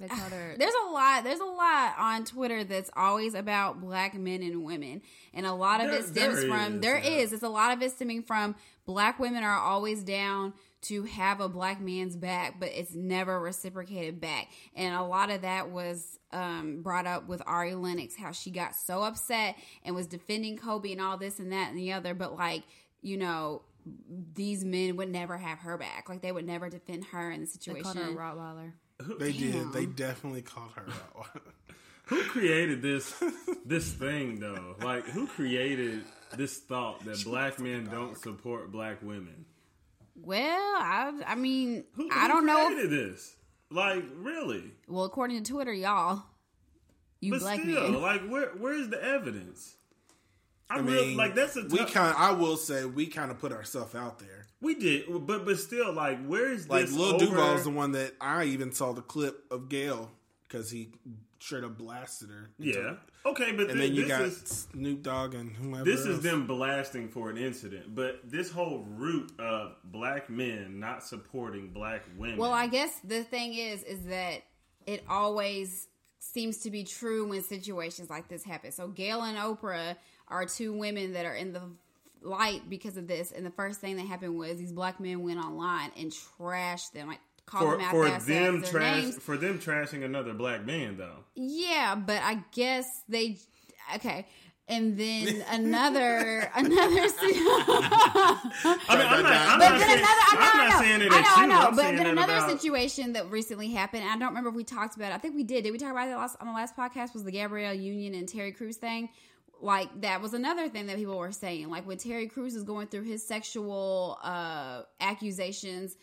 F: her.
E: there's a lot there's a lot on twitter that's always about black men and women and a lot of
D: There-
E: it stems
D: there
E: from
D: is,
E: there
D: yeah.
E: is it's a lot of it stemming from black women are always down to have a black man's back but it's never reciprocated back and a lot of that was um, brought up with ari lennox how she got so upset and was defending kobe and all this and that and the other but like you know these men would never have her back like they would never defend her in the situation.
F: They
E: situation
F: called her a Rottweiler.
G: They did. They definitely called her out.
D: Who created this this thing though? Like who created this thought that black men don't support black women?
E: Well, I I mean,
D: Who,
E: I
D: who
E: don't know. if-
D: created this. Like really?
E: well, according to Twitter, y'all, you
D: But
E: black
D: still,
E: men.
D: like where where's the evidence? I,
G: I
D: real,
G: mean,
D: like that's a
G: we kind. I will say we kind of put ourselves out there.
D: we did, but but still, like where's
G: Like
D: this
G: Lil
D: over-
G: Duval's the one that I even saw the clip of Gayle because he straight up blasted her.
D: Yeah. Okay, but
G: and
D: thi-
G: then you
D: this
G: got
D: is
G: Snoop Dogg and whomever.
D: this is them blasting for an incident, but this whole root of black men not supporting black women.
E: Well, I guess the thing is, is that it always seems to be true when situations like this happen. So Gayle and Oprah are two women that are in the light because of this. And the first thing that happened was these black men went online and trashed them, like called
D: For for them trash
E: names.
D: for them trashing another black man though.
E: Yeah, but I guess they okay. And then another another.
D: I mean, I'm not, I'm
E: But
D: not
E: then
D: saying,
E: another, I know,
D: I'm
E: I
D: not
E: know,
D: saying it
E: I know, I know.
D: I'm
E: but then another
D: about,
E: situation that recently happened. I don't remember if we talked about it. I think we did. Did we talk about it last, on the last podcast? Was the Gabrielle Union and Terry Crews thing? Like that was another thing that people were saying. Like when Terry Crews is going through his sexual uh, accusations.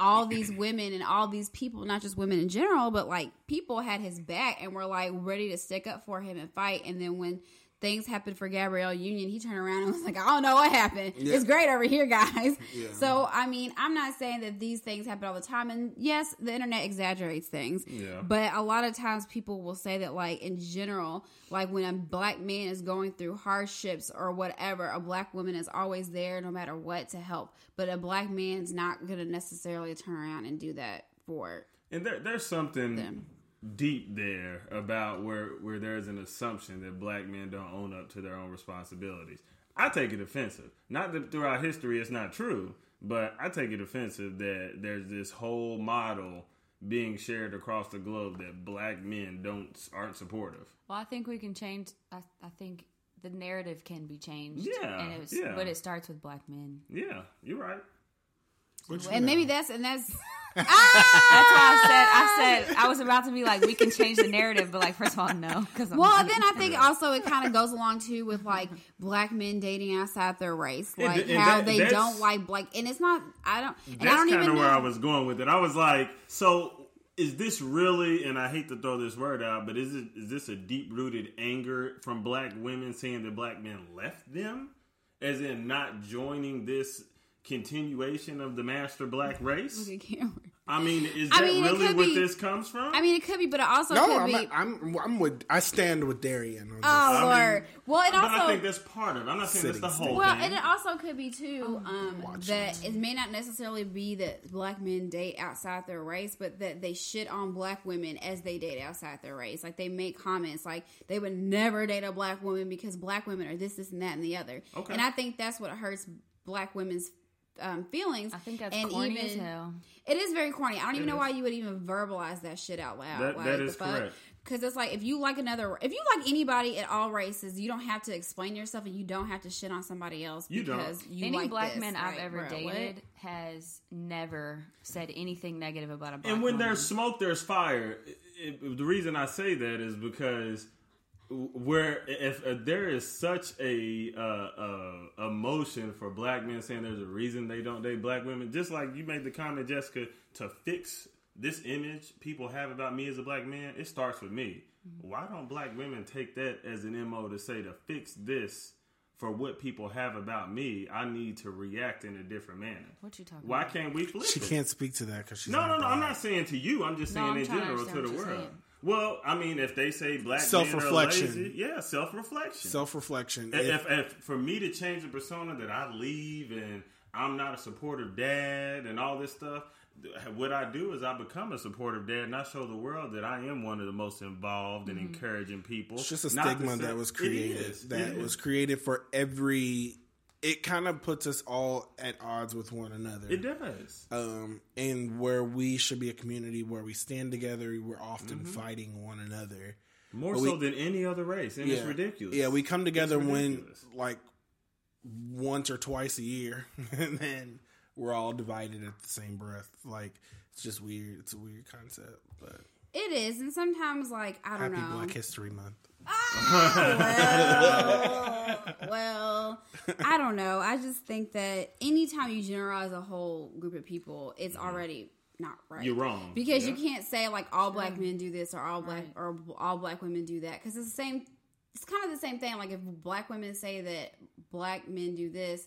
E: All these women and all these people, not just women in general, but like people had his back and were like ready to stick up for him and fight. And then when things happened for Gabrielle Union, he turned around and was like, I don't know what happened. It's great over here, guys. So, I mean, I'm not saying that these things happen all the time. And yes, the internet exaggerates things.
D: Yeah.
E: But a lot of times people will say that, like, in general, like when a black man is going through hardships or whatever, a black woman is always there no matter what to help. But a black man's not going to necessarily turn around and do that for
D: And there, there's something
E: them.
D: Deep there about where where there's an assumption that black men don't own up to their own responsibilities. I take it offensive. Not that throughout history it's not true, but I take it offensive that there's this whole model being shared across the globe that black men don't aren't supportive.
F: Well, I think we can change. I, I think the narrative can be changed.
D: Yeah,
F: and it's,
D: yeah.
F: but it starts with black men.
D: Yeah, you're right.
G: What you
E: And
G: know?
E: maybe that's, and that's,
F: That's why I said. I ah! said I was about to be like, we can change the narrative, but like, first of all, no, because
E: Well, then I think also it kind of goes along too with like black men dating outside their race, like
D: th- and
E: how
D: that-
E: they don't like black, and it's not. I don't. And I
D: That's
E: don't
D: kind
E: even
D: of
E: know.
D: where I was going with it. I was like, so is this really? And I hate to throw this word out, but is it is this a deep rooted anger from black women saying that black men left them, as in not joining this continuation of the master black race?
E: Okay, Cameron.
D: I mean, is
E: I
D: that
E: mean,
D: really
E: could
D: what
E: be-
D: this comes from?
E: I mean, it could be, but it also
G: No,
E: could
G: I'm,
E: be.
G: I'm I'm with I stand with Darian. On this.
E: oh
D: I mean,
E: Lord. well, it
D: but
E: also.
D: I think that's part of. it. I'm not saying that's the
G: City
D: whole
E: well,
D: thing.
E: and it also could be too um, that it may not necessarily be that black men date outside their race, but that they shit on black women as they date outside their race. Like they make comments like they would never date a black woman because black women are this, this, and that, and the other.
D: Okay.
E: And I think that's what hurts black women's um, feelings.
F: I think that's
E: and
F: corny
E: even,
F: as hell.
E: It is very corny. I don't even
D: It
E: know why you would even verbalize that shit out loud.
D: That-
E: like,
D: that
E: the
D: is
E: fuck?
D: correct.
E: Because it's like if you like another, if you like anybody at all races, you don't have to explain yourself, and you don't have to shit on somebody else
D: You don't.
E: because you
F: Any
E: like
F: black
E: this.
F: man I've
E: Like,
F: ever
E: bro, what?
F: dated has never said anything negative about a black
D: and when
F: woman.
D: there's smoke, there's fire. It- it- the reason I say that is because where if uh, there is such a uh, uh, emotion for black men saying there's a reason they don't date black women, just like you made the comment, Jessica, to fix this image people have about me as a black man, it starts with me. Why don't black women take that as an mo to say to fix this? For what people have about me, I need to react in a different manner.
F: What you talking
D: Why
F: about?
D: can't we flip
G: she
D: it?
G: can't speak to that because she's
D: No,
G: not
D: no, no. I'm not saying to you. I'm just
F: No,
D: saying
F: I'm
D: in
F: trying to
D: general to the world.
F: saying.
D: Well, I mean, if they say black are lazy, yeah, self reflection.
G: Self reflection.
D: if, if, if for me to change the persona that I leave and I'm not a supportive dad and all this stuff, what I do is I become a supportive dad and I show the world that I am one of the most involved and mm-hmm. encouraging people.
G: It's just a
D: Not
G: stigma
D: say-
G: that was created.
D: is.
G: That was created for every. It kind of puts us all at odds with one another.
D: It does.
G: um, and where we should be a community where we stand together, we're often
D: Mm-hmm.
G: fighting one another.
D: More
G: But
D: so
G: we-
D: than any other race, and it's ridiculous.
G: Yeah, we come together when like once or twice a year, and then we're all divided at the same breath. Like it's just weird. It's a weird concept, but
E: It is, and sometimes like I don't
G: happy
E: know.
G: Black History Month.
E: Oh, well, well, I don't know. I just think that anytime you generalize a whole group of people, it's mm-hmm. already not right.
D: You're wrong.
E: because
D: Yeah.
E: you can't say like all black men do this or all black or all black women do that because it's the same. It's kind of the same thing. Like if black women say that black men do this.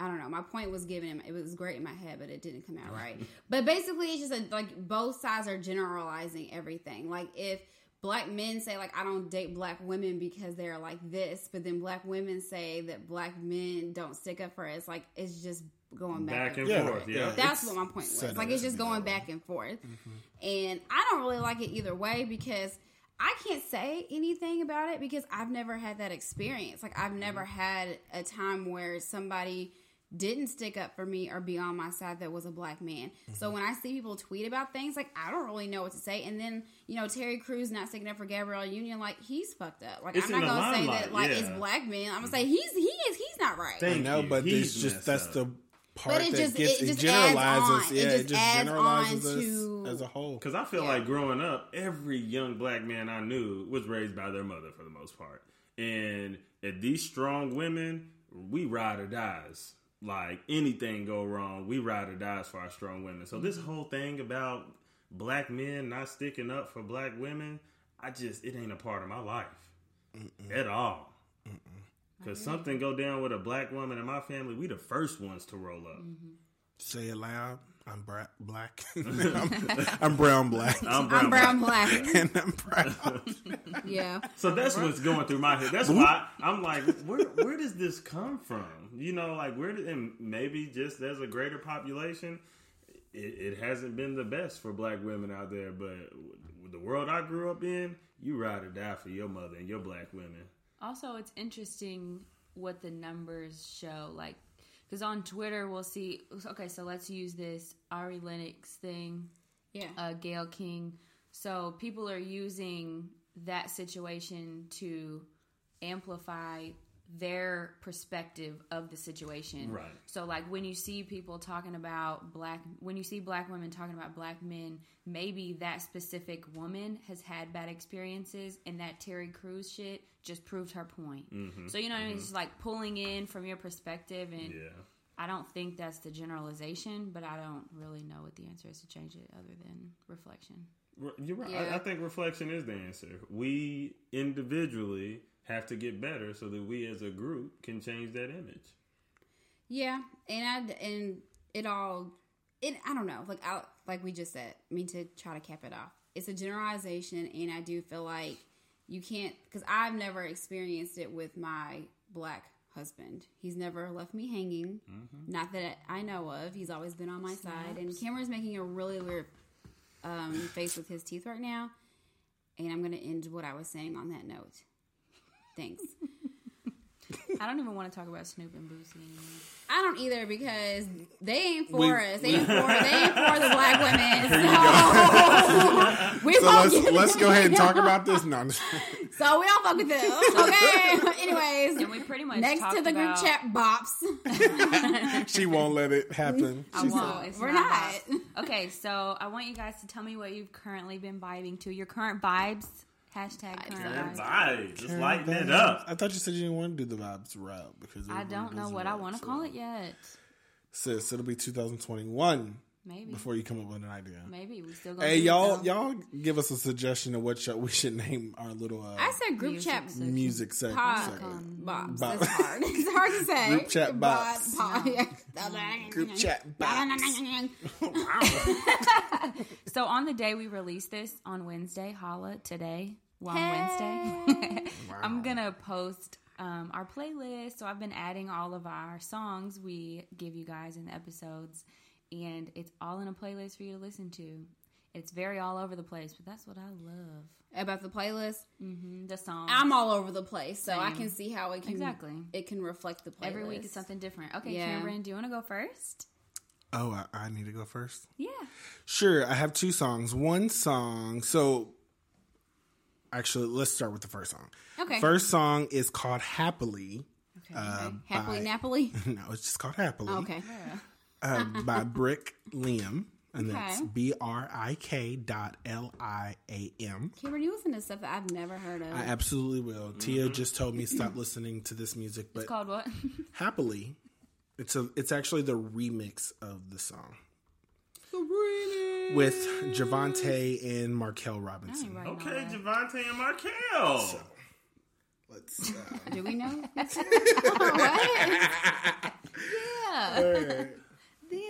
E: I don't know. My point was given. It was great in my head, but it didn't come out right. But basically, it's just a, like both sides are generalizing everything. Like if black men say like I don't date black women because they're like this, but then black women say that black men don't stick up for us. Like it's just going back,
D: Back and
G: Yeah,
D: forth. Yeah.
G: yeah.
E: That's
G: It's
E: what my point was. Like
G: up
E: it's just going back and forth, mm-hmm. and I don't really like it either way because I can't say anything about it because I've never had that experience. Like I've never mm-hmm. had a time where somebody didn't stick up for me or be on my side that was a black man. So mm-hmm. when I see people tweet about things, like I don't really know what to say. And then you know Terry Crews not sticking up for Gabrielle Union, like he's fucked up. Like
D: It's
E: I'm not gonna say
D: limelight,
E: that like
D: yeah.
E: it's black men. I'm gonna say mm-hmm. he's he is he's not right.
G: I know,
D: you.
G: but
D: He's
G: it's just that's
D: up.
G: the part
E: But it
G: that
E: just-
G: gets
E: it
G: it,
E: just
G: generalizes.
E: adds on. It
G: Yeah, it
E: just
G: just,
E: adds
G: generalizes
E: on
G: us
E: to-
G: as a whole.
D: Because I feel
E: Yeah.
D: like growing up, every young black man I knew was raised by their mother for the most part. And at these strong women, we ride or dies. Like anything go wrong, we ride or dies for our strong women. So this whole thing about black men not sticking up for black women, I just it ain't a part of my life at all. Cause something go down with a black woman in my family, we the first ones to roll up.
G: Say it loud. I'm bra- black. I'm, I'm brown black.
D: I'm brown.
E: I'm brown
D: black.
E: black.
G: and I'm proud.
E: yeah.
D: So that's what's going through my head. That's why I'm like, where where does this come from? You know, like where did and maybe just as a greater population, it, it hasn't been the best for black women out there. But with the world I grew up in, you ride or die for your mother and your black women.
F: Also, it's interesting what the numbers show. Like, because on Twitter, we'll see. Okay, so let's use this Ari Lennox thing,
E: Yeah.
F: uh, Gayle King. So people are using that situation to amplify their perspective of the situation.
D: Right.
F: So like when you see people talking about black when you see black women talking about black men, maybe that specific woman has had bad experiences and that Terry Crews shit just proved her point. Mm-hmm. So you know what I mean? It's just like pulling in from your perspective and
D: Yeah.
F: I don't think that's the generalization, but I don't really know what the answer is to change it other than reflection.
D: You're right.
E: Yeah.
D: I, I think reflection is the answer. We individually have to get better so that we as a group can change that image.
E: Yeah, and I and it all it I don't know like I like we just said. I mean to try to cap it off. It's a generalization, and I do feel like you can't because I've never experienced it with my black husband. He's never left me hanging. Not that I know of. He's always been on my side. And Cameron's making a really weird um, face with his teeth right now. And I'm going to end what I was saying on that note. Thanks.
F: I don't even want to talk about Snoop and Boosie anymore.
E: I don't either because they ain't for
G: We-
E: us. They ain't for they ain't for the black women. So we
G: So let's let's go ahead and talk about this. No,
E: So we don't fuck with them. Okay. Anyways,
F: And we pretty much
E: next to the group
F: about-
E: chat bops.
G: she won't let it happen.
F: I
G: She's
F: won't. It's
E: We're
F: not.
E: not.
F: Okay, so I want you guys to tell me what you've currently been vibing to. Your current vibes. Hashtag current
D: And
F: vibes.
D: vibes, just lighten it up.
G: I thought you said you didn't want to do the vibes route because
F: I don't know what I want to call it yet.
G: Sis, it'll be 2021
F: Maybe.
G: before you come up with an idea.
F: Maybe we still gonna
G: Hey y'all, y'all give us a suggestion of what show we should name our little uh,
E: I said group
F: Music
E: chat
F: section.
G: music segment.
E: pod
G: segment.
E: bops.
G: Bop.
E: It's hard. It's hard to say.
G: Group chat
E: Bod-
G: bops.
E: pod-
G: Group chat bops.
F: So on the day we release this on Wednesday, holla today, well, on
E: Hey.
F: Wednesday, I'm gonna post um, our playlist. So I've been adding all of our songs we give you guys in the episodes, and it's all in a playlist for you to listen to. It's very all over the place, but that's what I love.
E: About the playlist,
F: hmm The song
E: I'm all over the place, so I can see how it can
F: Exactly.
E: It can reflect the playlist
F: every week is something different. Okay,
E: Yeah.
F: Cameron, do you want to go first?
G: Oh, I, I need to go first.
F: Yeah.
G: Sure, I have two songs. One song, so actually, let's start with the first song.
E: Okay.
G: First song is called "Happily." Uh,
E: Happily
G: by-
E: Napoli.
G: no, it's just called "Happily."
E: Okay.
G: Uh, by Brick Liam, and that's
E: Okay.
G: B R I K dot L I A M.
E: Cameron, you listen to stuff that I've never heard of.
G: I absolutely will. Tia just told me stop listening to this music, but
F: It's called what?
G: happily, it's a it's actually the remix of the song with Javante and Markel Robinson.
F: Right
D: Okay. Javante and Markel.
G: Let's. Uh,
E: Do we know?
F: Yeah.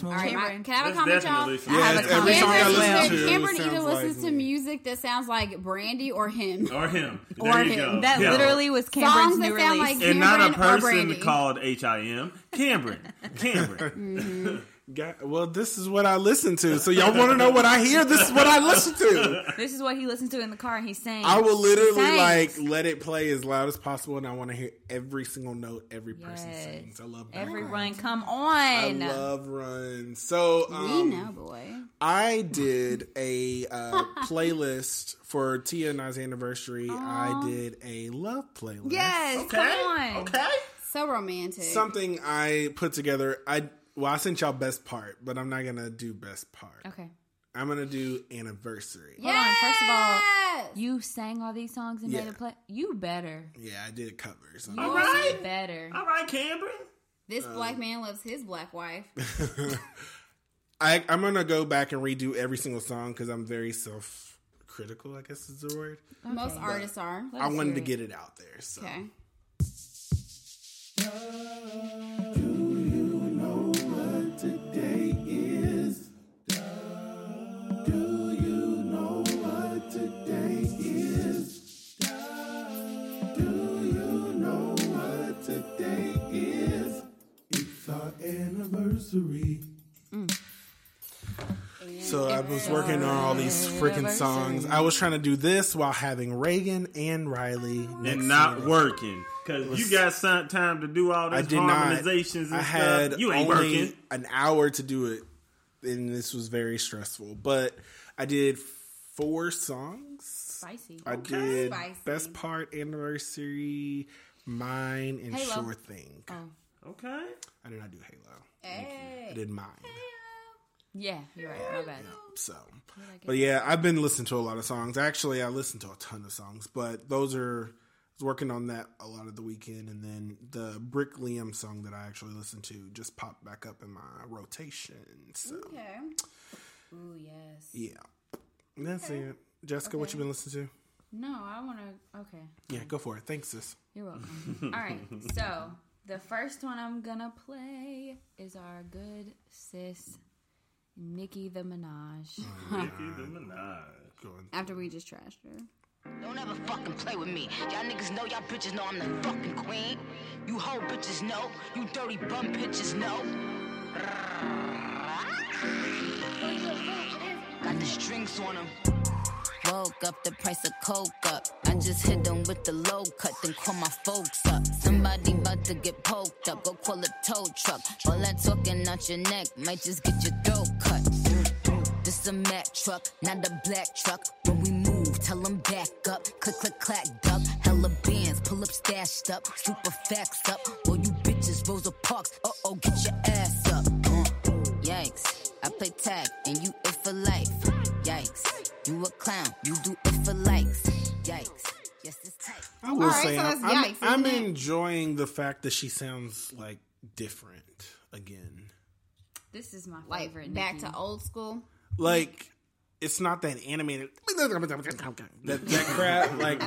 F: Damn.
I: Happy
F: Cameron.
E: Can I have a comment, y'all?
D: definitely some-
F: I have a
G: it's every
F: comment
G: song I listen to
E: Cameron either
G: sounds
E: listens
G: like
E: to music that sounds like Brandy or him.
D: Or him.
E: Or
D: there you
E: him.
D: go.
F: That
D: Yeah.
F: literally was Cameron's
E: Songs
F: new
E: that sound
F: release.
E: like
D: and not a
E: Cameron or
D: person called H I M. Cameron. Mm-hmm. Cameron.
G: Got- well, this is what I listen to. So y'all want to know what I hear? This is what I listen to.
F: this is what he listens to in the car, and he's saying,
G: I will literally
F: He
G: like let it play as loud as possible, and I want to hear every single note every person
F: Yes.
G: sings. I love that.
F: Every run, come
G: I
F: on.
G: love runs. So
E: we
G: um,
E: know, boy.
G: I did a uh, playlist for Tia and I's anniversary. I did a love playlist.
F: yes, come on.
D: Okay.
E: So romantic.
G: Something I put together. I well, I sent y'all best part, but I'm not gonna do best part.
F: Okay.
G: I'm gonna do anniversary.
F: Hold on. First of all, you sang all these songs and
G: Yeah.
F: made a play. You better.
G: Yeah, I did a covers.
F: You
D: All right.
F: better.
D: All right, Cameron.
E: this um, black man loves his black wife.
G: I, I'm gonna go back and redo every single song because I'm very self critical. I guess is the word.
E: Most artists are.
F: Let
G: I wanted to
F: hear
G: get it out there. So.
E: Okay.
G: Anniversary. Mm. So I was working on all these freaking songs. I was trying to do this while having Reagan and Riley next
D: And not
G: me.
D: working. Because you got some time to do all
G: I
D: these
G: did not.
D: harmonizations and
G: I
D: stuff.
G: had
D: you ain't
G: only
D: working.
G: an hour to do it, and this was very stressful. But I did four songs.
F: Spicy.
G: I did
E: Spicy.
G: best part, anniversary, mine, and
F: Halo.
G: sure thing.
F: Oh.
D: Okay.
G: I did not do Halo. I
E: Hey.
G: did mine.
F: Yeah, you're right. My bad.
G: So, but yeah, I've been listening to a lot of songs. Actually, I listened to a ton of songs, but those are. I was working on that a lot of the weekend, and then the Brick Liam song that I actually listened to just popped back up in my rotation. So,
E: Okay.
F: Ooh, yes.
G: yeah, that's it. Jessica, what you been listening to?
F: No, I want to. Okay.
G: Yeah, go for it. Thanks, sis.
F: You're welcome. All right. So the first one I'm gonna play is our good sis, Nicki the Minaj.
D: Nicki the Minaj.
E: After we just trashed her.
I: Don't ever fucking play with me. Y'all niggas know, y'all bitches know I'm the fucking queen. You hoe bitches know. You dirty bum bitches know. Got the strings on them. Woke up the price of coke up. I just hit them with the low cut, then call my folks up. Somebody about to get poked up, go call a tow truck. All that talking out your neck might just get your throat cut. This a Mack truck, not a black truck. When we move, tell them back up. Click, click, clack, duck. Hella bands, pull up, stashed up. Super facts up. All you bitches, Rosa Parks. Uh oh, get your ass up. Yikes. I play tag and you it for life. Yikes. You a clown, you do it for likes. Yikes. Yes, it's tight.
G: I will
E: All right,
G: say
E: so
G: I'm,
E: that's
G: I'm,
E: yikes,
G: I'm enjoying the fact that she sounds like different again.
F: This is my
E: Like
F: favorite.
E: back to old school.
G: Like it's not that animated that, that crap. Like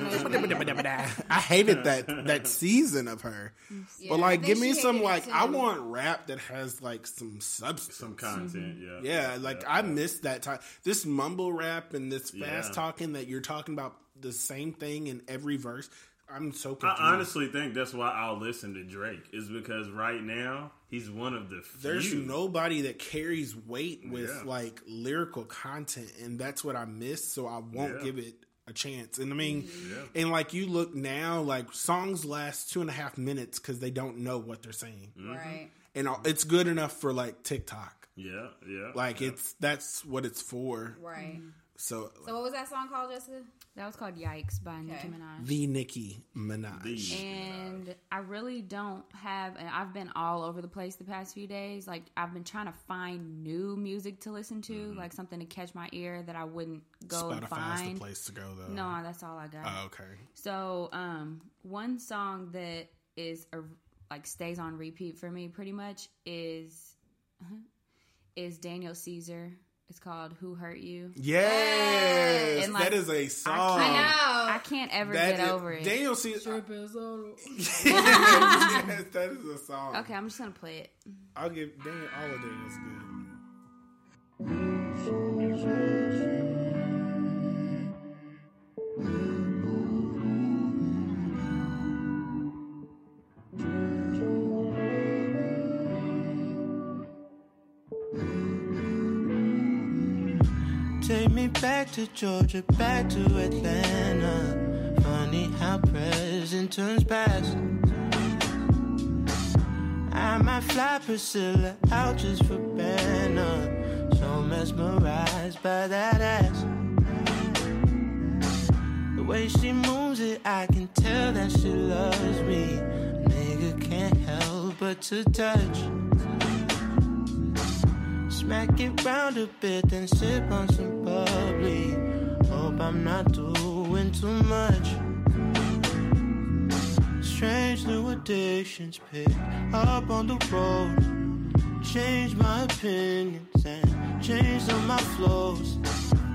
G: I hated that that season of her.
E: Yeah,
G: but like, give me some like. I want rap that has like some substance.
D: Some content, yeah.
G: Yeah, like I miss that time. This mumble rap and this fast
D: Yeah.
G: talking that you're talking about the same thing in every verse. I'm so
D: I honestly think that's why I'll listen to Drake is because right now he's one of the few.
G: There's nobody that carries weight with
D: Yeah.
G: like lyrical content, and that's what I miss. So I won't
D: Yeah.
G: give it a chance. And I mean, and like you look now, like songs last two and a half minutes because they don't know what they're saying, mm-hmm.
E: Right.
G: and it's good enough for like TikTok.
D: Yeah, yeah.
G: Like it's that's what it's for.
E: Right.
G: So,
E: So what was that song called, Jessica?
F: That was called Yikes by Nicki
E: Okay.
F: Minaj.
G: the Nicki Minaj.
D: The-
F: and I really don't have, and I've been all over the place the past few days. Like, I've been trying to find new music to listen to, like something to catch my ear that I wouldn't go and
G: Spotify's
F: find.
G: the place to go though.
F: No, that's all I got.
G: Oh, okay.
F: So, um, one song that is a, like stays on repeat for me pretty much is uh-huh, is Daniel Caesar. It's called "Who Hurt You."
G: Yes,
F: yes. Like,
G: that is a song.
F: I, can't, I
E: know.
F: I can't ever
G: that
F: get
G: is,
F: over it.
G: Daniel see, yes, that is a song.
F: Okay, I'm just gonna play it.
G: I'll give Daniel all of Daniel's good.
J: Back to Georgia, back to Atlanta. Funny how present turns past. I might fly Priscilla out just for banner. So mesmerized by that ass. The way she moves it, I can tell that she loves me. Nigga can't help but to touch. Smack it round a bit, then sip on some bubbly. Hope I'm not doing too much. Strange new addictions pick up on the road. Change my opinions and change of my flows.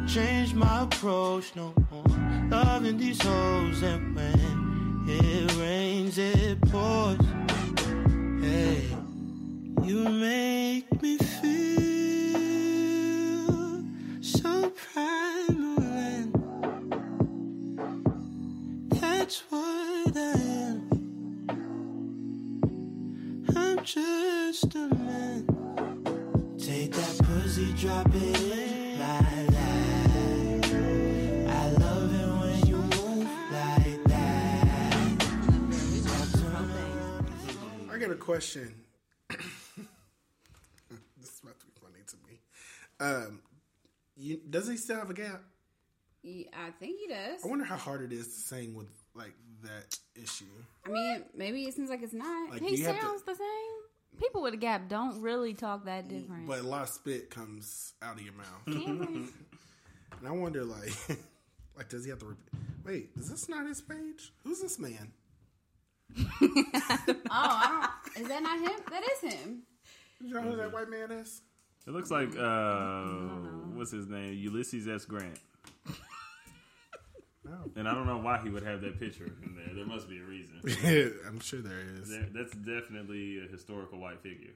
J: Change my approach, no more loving these hoes. And when it rains, it pours. Hey, you make me feel I am. I'm just a man. Take that pussy, drop it like that. I love it when you move like that.
G: I got a question. this is about to be funny to me. Um, you, does he still have a gap?
E: Yeah, I think he does.
G: I wonder how hard it is to sing with like that issue.
E: I mean, maybe it seems like it's not.
G: Like,
F: He
G: have to-
F: sounds the same. People with a gap don't really talk that mm, different.
G: But a lot of spit comes out of your mouth. And I wonder, like, like does he have to repeat? Wait, is this not his page? Who's this man?
E: Oh. Is that not him? That is him.
G: You know who that white man is?
D: It looks like uh, what's his name? Ulysses S. Grant.
G: No.
D: And I don't know why he would have that picture in there. There must be a reason.
G: I'm sure there is.
D: There, that's definitely a historical white figure.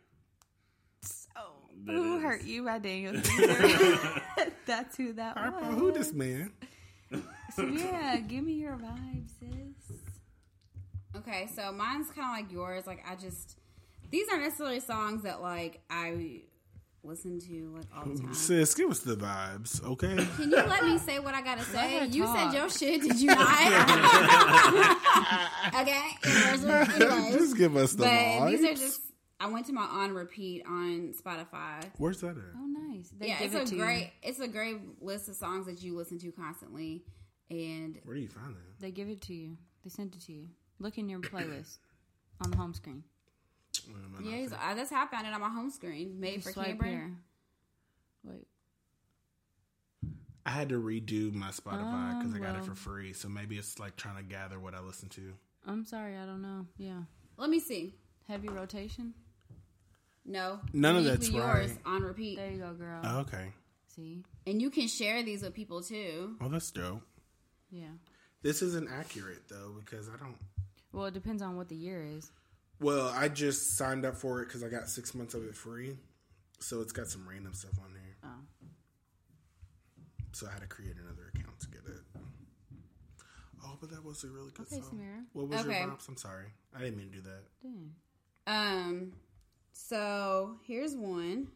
F: Oh,
D: That
F: who
D: is-
F: hurt you by Daniel Caesar? That's who that
G: Harper,
F: was.
G: who this man?
F: So yeah, give me your vibe, sis.
E: Okay, so mine's kind of like yours. Like I just these aren't necessarily songs that like I listen to like all the time.
G: Sis, give us the vibes, okay?
E: Can you let me say what I gotta say?
F: her
E: You said
F: talk.
E: your shit, did you not? okay. Anyways,
G: Just give us the
E: but
G: vibes.
E: these are just I went to my on repeat on Spotify.
G: Where's that at?
F: Oh, nice. They
E: yeah, it's
F: it
E: a
F: to you.
E: great it's a great list of songs that you listen to constantly. And
G: Where do you find that?
F: They give it to you. They sent it to you. Look in your playlist on the home screen.
E: Yeah, he's, I, that's how I found it on my home screen. Made
F: Just
E: for
F: swipe
E: Cameron.
F: here. Wait.
G: I had to redo my Spotify because
F: Oh,
G: I got it for free. So maybe it's like trying to gather what I listen to.
F: I'm sorry, I don't know. Yeah.
E: Let me see.
F: Heavy rotation.
E: No,
G: None of
E: Uniquely
G: that's
E: yours
G: right.
E: on repeat.
F: There you go, girl.
G: Oh, okay.
F: See?
E: And you can share these with people too.
G: Oh, that's dope.
F: Yeah.
G: This isn't accurate though because I don't.
F: Well, it depends on what the year is.
G: Well, I just signed up for it because I got six months of it free. So it's got some random stuff on there.
F: Oh.
G: So I had to create another account to get it. Oh, but that was a really good
F: Okay,
G: song.
F: Samira.
G: What was
E: Okay.
G: your props? I'm sorry. I didn't mean to do that.
F: Dang.
E: Um, so here's one.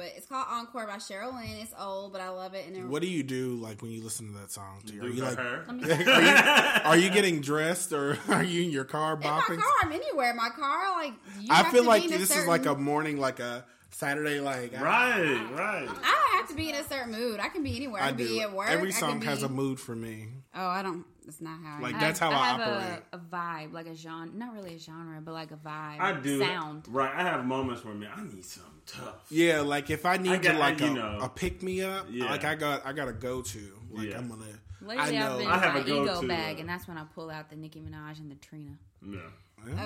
E: But it's called Encore by Cheryl Lynn. It's old, but I love it. And it,
G: What do you do like when you listen to that song? Do you, are you like
D: her?
G: are, you, are you getting dressed or are you in your car
E: in my car, I'm anywhere. My car, like you
G: I
E: have
G: feel
E: to
G: like
E: be in
G: this
E: a
G: is like a morning, like a Saturday, like I-
D: Right, right.
E: I have to be in a certain mood. I can be anywhere. I,
G: I
E: can
G: do.
E: be at work.
G: Every
E: I can
G: song has a mood for me.
E: Oh, I don't. That's not how.
G: Like
E: I,
G: that's how I,
F: have
G: operate.
F: A, a vibe, like a genre, not really a genre, but like a vibe.
D: I do.
F: Sound.
D: Right. I have moments where, man, I need something tough.
G: Yeah, like if I need
D: I got-
G: to like
D: you
G: a,
D: know.
G: a pick me up,
D: Yeah.
G: like I got I got a go to. Like
D: Yeah.
G: I'm gonna.
F: Lately,
G: I
F: I've
G: know.
F: been
D: I have
F: my
D: a go-to,
F: ego bag,
D: uh,
F: and that's when I pull out the Nicki Minaj and the Trina.
D: Yeah.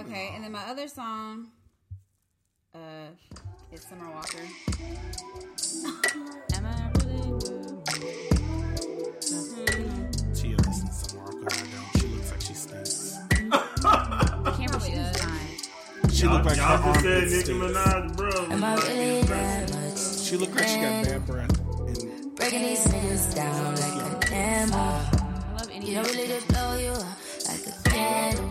E: okay, and then my other song, uh, is Summer Walker.
G: She looked like her
D: Y'all just said
G: armpits
D: Nicki
G: stink.
D: Minaj, bro.
I: Am I really that much?
G: She looked like she got bad breath. And
I: Breaking these niggas down like a ammo.
F: I love any
I: You know, really just blow you up like a candle.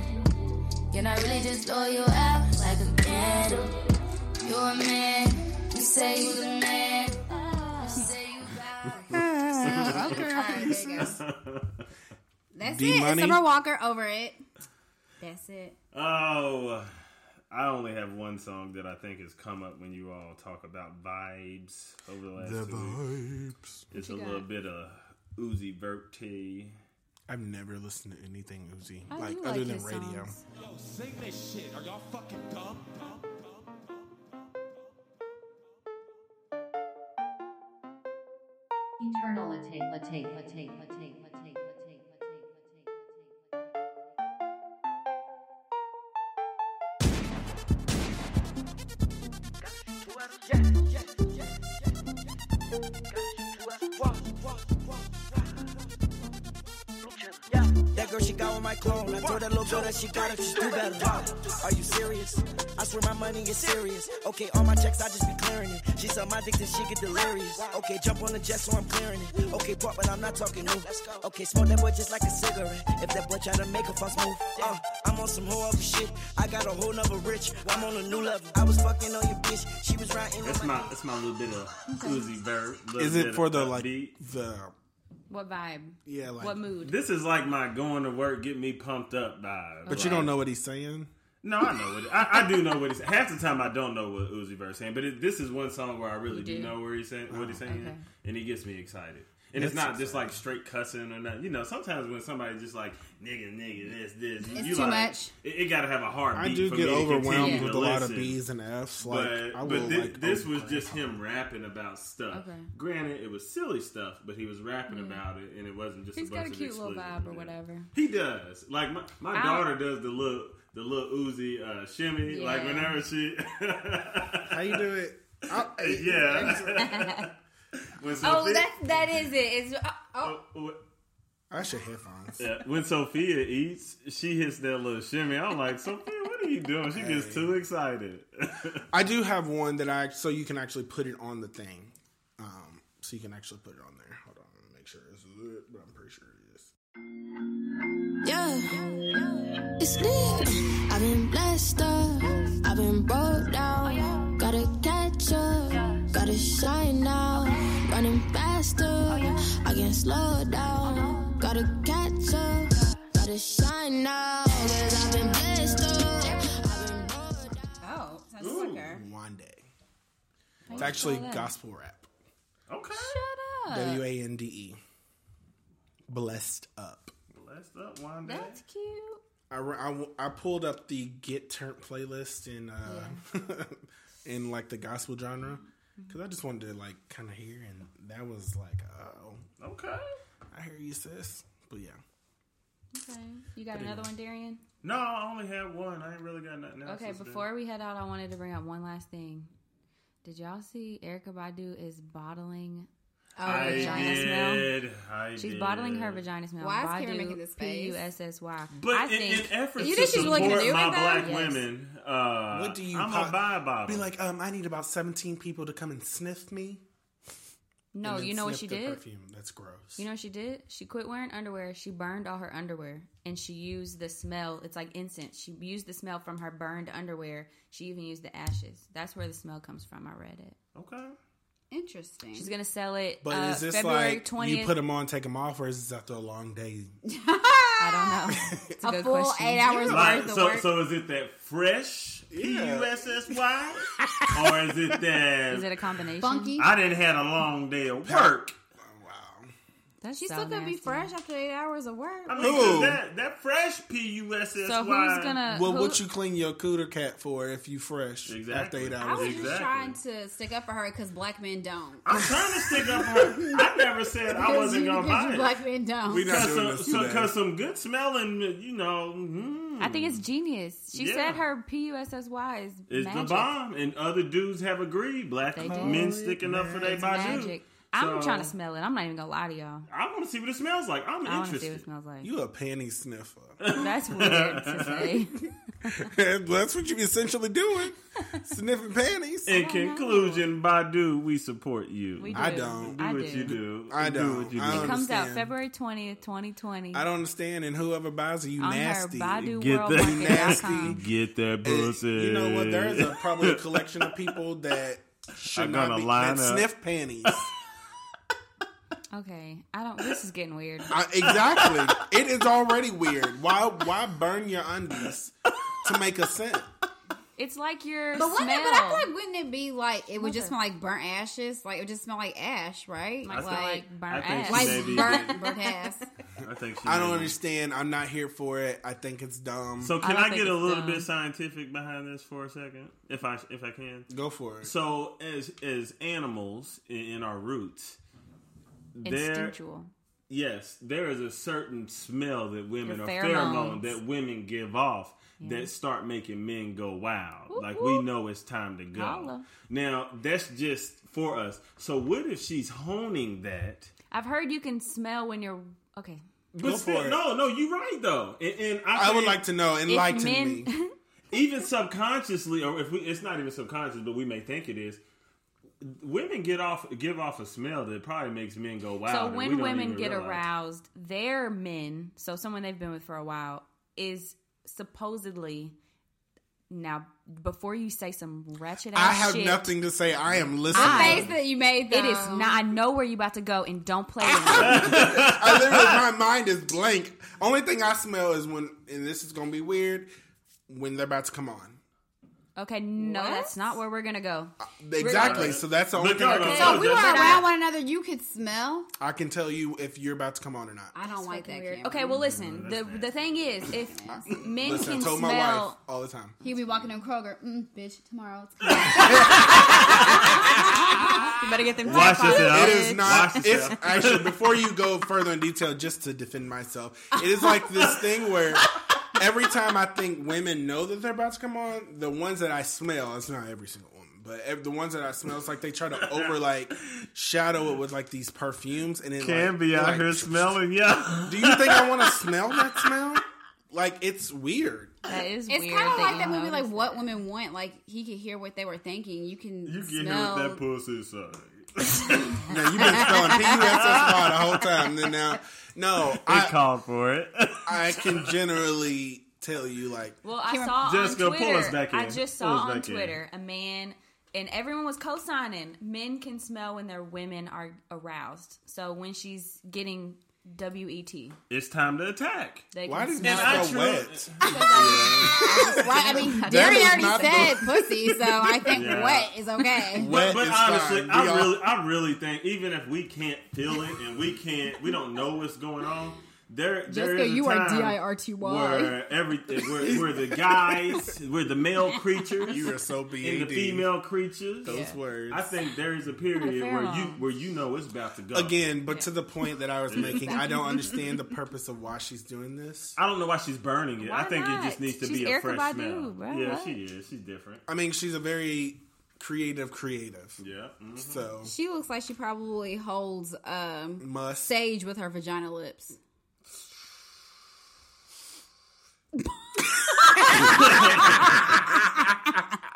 I: You know, really just blow you out like a candle. You're a man, you say you the man. You say you bout.
E: okay, there. That's
G: D
E: it.
G: Money?
E: Summer Walker over it. That's it.
D: Oh, I only have one song that I think has come up when you all talk about vibes over the last
G: the
D: two weeks.
G: vibes.
D: It's a
F: you
D: little bit of Uzi Vert T.
G: I've never listened to anything Uzi,
F: I
G: like
F: do
G: other
F: like
G: than
F: his
G: radio.
F: songs.
K: Sing this shit. Are y'all fucking dumb?
L: Eternal latte, latte, latte, latte, latte,
M: told that little girl that she got it, just do better. Are you serious? I swear my money is serious. Okay, all my checks, I just be clearing it. She saw my dick, then she get delirious. Okay, jump on the jet, so I'm clearing it. Okay, pop, but I'm not talking new. Okay, smoke that boy just like a cigarette. If that boy try to make a fuss move, uh, I'm on some whole other shit. I got a whole nother rich. I'm on a new level. I was fucking on your bitch. She was riding
D: That's
M: on
D: my that's my little bit of Uzi Vert. little
G: Is it for the like
D: upbeat.
G: the
F: What vibe?
G: yeah like?
F: What mood?
D: This is like my going to work, get me pumped up vibe.
G: But you don't know what he's saying.
D: No, I know what I, I do know what he's saying. half the time I don't know what Uzi Vert's saying, but it, this is one song where I really do.
F: do?
D: know where he's saying what he's oh, saying,
F: okay.
D: and he gets me excited. And it's
G: That's
D: not just like straight cussing or nothing. You know, sometimes when somebody just like nigga, nigga, this, this,
E: It's
D: you
E: too
D: like,
E: much.
D: It, it got to have a heartbeat.
G: I do
D: for
G: get
D: me to
G: overwhelmed
D: continue
G: with a lot of. B's and F's. Like
D: But,
G: I
D: but
G: will
D: thi-
G: like.
D: this
G: oh,
D: was just him rapping about stuff.
F: Okay.
D: Granted, it was silly stuff, but he was rapping about it, and it wasn't just
F: He's
D: a bunch
F: got a
D: of
F: cute little
D: explicit-
F: vibe or whatever.
D: He does. Like my, my
F: I
D: daughter does the little the little Uzi uh, shimmy. Like whenever she,
G: How you do it? I,
D: yeah. when
F: Oh,
D: Sophia,
F: that that is it. It's oh, oh.
D: oh,
G: I should headphones.
D: yeah, when Sophia eats, she hits that little shimmy. I'm like, Sophia, what are you doing? She gets too excited.
G: I do have one that I so you can actually put it on the thing. Um, so you can actually put it on there. Hold on, make sure this is it, but I'm pretty sure it is.
I: Yeah, it's lit. I've been blessed up. I've been broke down. Gotta catch up. Gotta shine now. Running faster. I can't slow down. Gotta catch up. Gotta shine now. Cause I've been blessed up. I've been broke down.
E: Oh, sounds like her.
G: One day. It's actually gospel rap.
D: okay,
F: Shut up.
G: W A N D E. Blessed up.
D: blessed up one day.
F: That's cute.
G: I, I, I pulled up the Get Turned playlist in uh in like the gospel genre because I just wanted to like kind of hear, and that was like, oh,
D: Okay.
G: I hear you, sis. But yeah,
F: Okay. You got another one, Darian?
D: No, I only had one. I ain't really got nothing else.
F: Okay,
D: to say.
F: before we head out, I wanted to bring up one last thing. Did y'all see Erykah Badu is bottling
E: Oh,
D: I
F: vagina smell?
D: I
F: She's
D: did.
F: bottling her vagina smell.
E: Why is
F: Badu,
E: Cameron making this face?
F: P-U-S-S-Y.
D: But
F: I
D: in,
F: think
D: in efforts
E: You
D: to
E: she's really
D: support
E: gonna
D: my
E: it, though?
D: black
F: Yes.
D: women, uh,
G: what do you?
D: I'm
G: po-
D: a buy a bottle.
G: Be like, um, I need about seventeen people to come and sniff me.
F: no, you know what she did?
G: Perfume. That's gross.
F: You know what she did? She quit wearing underwear. She burned all her underwear, and she used the smell. It's like incense. She used the smell from her burned underwear. She even used the ashes. That's where the smell comes from. I read it.
D: okay.
E: Interesting.
F: She's gonna sell it.
G: but
F: uh,
G: is this
F: February
G: like
F: 20th.
G: you put them on, take them off, or is this after a long day?
F: I don't know. It's a,
E: a
F: good
E: full
F: question.
E: eight hours
D: Like,
E: worth of
D: so,
E: work.
D: so is it that fresh P
G: Yeah.
D: U S S Y, or is it that
F: Is it a combination?
E: Funky.
D: I didn't had a long day of work?
G: Wow.
F: That's
E: She
F: so
E: still could be
F: nasty.
E: fresh after eight hours of work.
D: I mean,
G: Who?
D: 'cause that that fresh P U S S Y.
F: So who's gonna?
G: Well,
F: who-
G: what you clean your cooter cat for if you fresh after
D: Exactly.
G: eight
E: I
G: hours?
E: was just
D: Exactly.
E: trying to stick up for her because black men don't.
D: I'm trying to stick up for her. I never said I wasn't gonna
E: Because
D: buy
E: you
D: it.
E: black men don't.
G: We not
D: Cause
G: doing
D: some,
G: this today.
D: cause some good smelling, you know, mm,
F: I think it's genius. She
D: Yeah.
F: said her P U S S Y is
D: it's
F: magic.
D: the bomb, and other dudes have agreed. Black men sticking up for their
F: It's
D: baju.
F: Magic. I'm
D: So-
F: trying to smell it. I'm not even gonna lie to y'all.
D: I want to see what it smells like. I'm
F: I want to see
D: interested.
F: what it smells like.
G: You a panty sniffer.
F: That's weird to say.
G: That's what you're essentially doing. Sniffing panties.
D: In conclusion, Badu, we support you.
F: We
G: I
F: do.
G: don't.
D: do
F: I
D: what
F: do.
D: you do.
G: I
D: Do
G: don't.
D: what you do.
F: It comes out. February 20th, 2020.
G: I don't understand, and whoever buys it, you
F: on
G: nasty.
F: her Badu
D: Get
F: World
D: that-
F: Market.com.
D: Get that
G: And
D: pussy.
G: You know what? There is a, probably a collection of people that should
D: Are
G: not
D: gonna
G: be
D: line
G: that
D: up.
G: sniff panties.
F: Okay, I don't. This is getting weird.
G: I, exactly. it is already weird. Why? Why burn your undies to make a scent?
F: It's like your
E: But,
F: smell.
E: wouldn't it, but I feel like wouldn't it be like it would
F: What
E: just
F: the-
E: smell like burnt ashes? Like it would just smell like ash, right?
F: Might
E: Like
F: like burnt
D: I think
F: ass.
D: she
E: like burnt burnt ass.
D: I think she
G: I don't understand. I'm not here for it. I think it's dumb.
D: So can
F: don't
D: I, get a little
F: dumb.
D: bit scientific behind this for a second, if I if I can?
G: go for it.
D: So as as animals in, in our roots, there
F: Instinctual.
D: yes, there is a certain smell that women
F: Your
D: or pheromone
F: pheromones.
D: that women give off that start making men go wild. like we know it's time to go.
F: Holla.
D: Now that's just for us. So what if she's honing that?
F: I've heard you can smell when you're okay.
D: But
G: Go
D: still-
G: for it.
D: no, no, you're right though, and, and I,
G: I would like to know. Enlighten
F: men-
G: me.
D: even subconsciously, or if we, it's not even subconscious, but we may think it is. Women get off, give off a smell that probably makes men go wild.
F: So when women get
D: realize.
F: aroused, their men, so someone they've been with for a while, is supposedly now before you say some wretched ass
G: I have
F: shit,
G: nothing to say. I am listening.
E: The face that you made. Though.
F: It is um, not. I know where you about to go, and don't play with me.
G: I literally, my mind is blank. Only thing I smell is when, and this is gonna be weird, when they're about to come on.
F: Okay, no,
E: What?
F: that's not where we're gonna go.
G: Exactly. So that's the only
D: But
G: thing I
D: no,
G: can
E: So we
G: you.
E: were around one another, you could smell.
G: I can tell you if you're about to come on or not.
E: I don't like that.
F: Weird.
E: Cameron.
F: Okay, well, listen. The the thing is, if men
G: Listen, I
F: can
G: told my wife
F: smell,
G: all the time.
E: He'll be walking in Kroger. Mm, bitch, tomorrow. It's
F: you better get them.
D: Wash
F: tampons.
D: yourself.
G: It is not.
D: Wash
G: It's actually before you go further in detail, just to defend myself. It is like this thing where every time I think women know that they're about to come on, the ones that I smell, it's not every single woman, but ev- the ones that I smell, it's like they try to over like shadow it with like these perfumes, and it
D: Can
G: like,
D: be out
G: like,
D: here smelling, yeah.
G: Do you think I want to smell that smell? Like it's weird.
F: That is
E: It's
F: weird.
E: kind of like that movie, like
F: noticed
E: What Women Want. Like he could hear what they were thinking. You can
D: You get
E: smell.
D: here with that pussy side.
G: Now you've been spelling P U S S Y all the whole time. And then now, no,
D: It
G: I
D: called for it.
G: I can generally tell you like
F: Well, I saw
D: Jessica,
F: on
D: pull
F: Twitter.
D: us back in.
F: I just saw on
D: back in.
F: Twitter a man, and everyone was co-signing. Men can smell when their women are aroused. So when she's getting wet,
D: it's time to attack.
F: they
G: why
F: can
G: does
F: smell.
G: this
D: I
G: wet?
E: Right? I mean,
G: That
E: Jerry
G: is
E: already
G: not the-
E: said pussy, so I think
D: Yeah.
E: wet is okay.
G: Wet
D: But, but
G: is
D: honestly,
G: fine.
D: I
G: We all-
D: really, I really think even if we can't feel it and we can't, we don't know what's going on. There, there
E: Jessica,
D: is a
E: you are D-I-R-T-Y.
D: Where everything, where, where the guys, we're the male creatures,
G: You are so
D: and the female creatures.
G: Those words.
D: I think there is a period where you where you know it's about to go
G: Again, but to the point that I was making, I don't understand the purpose of why she's doing this.
D: I don't know why she's burning it. I think
F: not?
D: it just needs to
F: She's
D: be a
F: Erykah
D: fresh
F: Badu,
D: smell.
F: bro.
D: Yeah,
F: What?
D: she is. She's different.
G: I mean, she's a very creative, creative.
D: Yeah. mhm.
G: So
E: She looks like she probably holds um,
G: must.
E: sage with her vagina lips.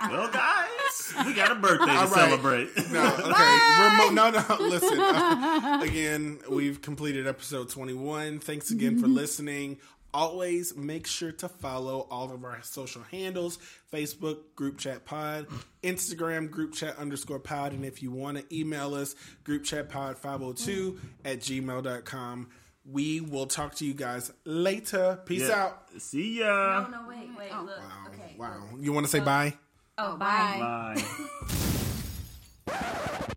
D: Well, guys, we got a birthday to
G: right.
D: celebrate.
G: No, okay. Remote, no, no. Listen. uh, again, we've completed episode 21. Thanks again for listening. Always make sure to follow all of our social handles Facebook, Group Chat Pod, Instagram, Group Chat underscore pod. And if you want to email us, Group Chat Pod 502 at gmail.com. We will talk to you guys later. Peace
D: Yeah.
G: out.
D: See ya.
F: Oh, no, wait, wait, oh. look.
G: Wow.
F: Okay.
G: Wow. You want to say bye?
F: Oh, bye.
D: Bye.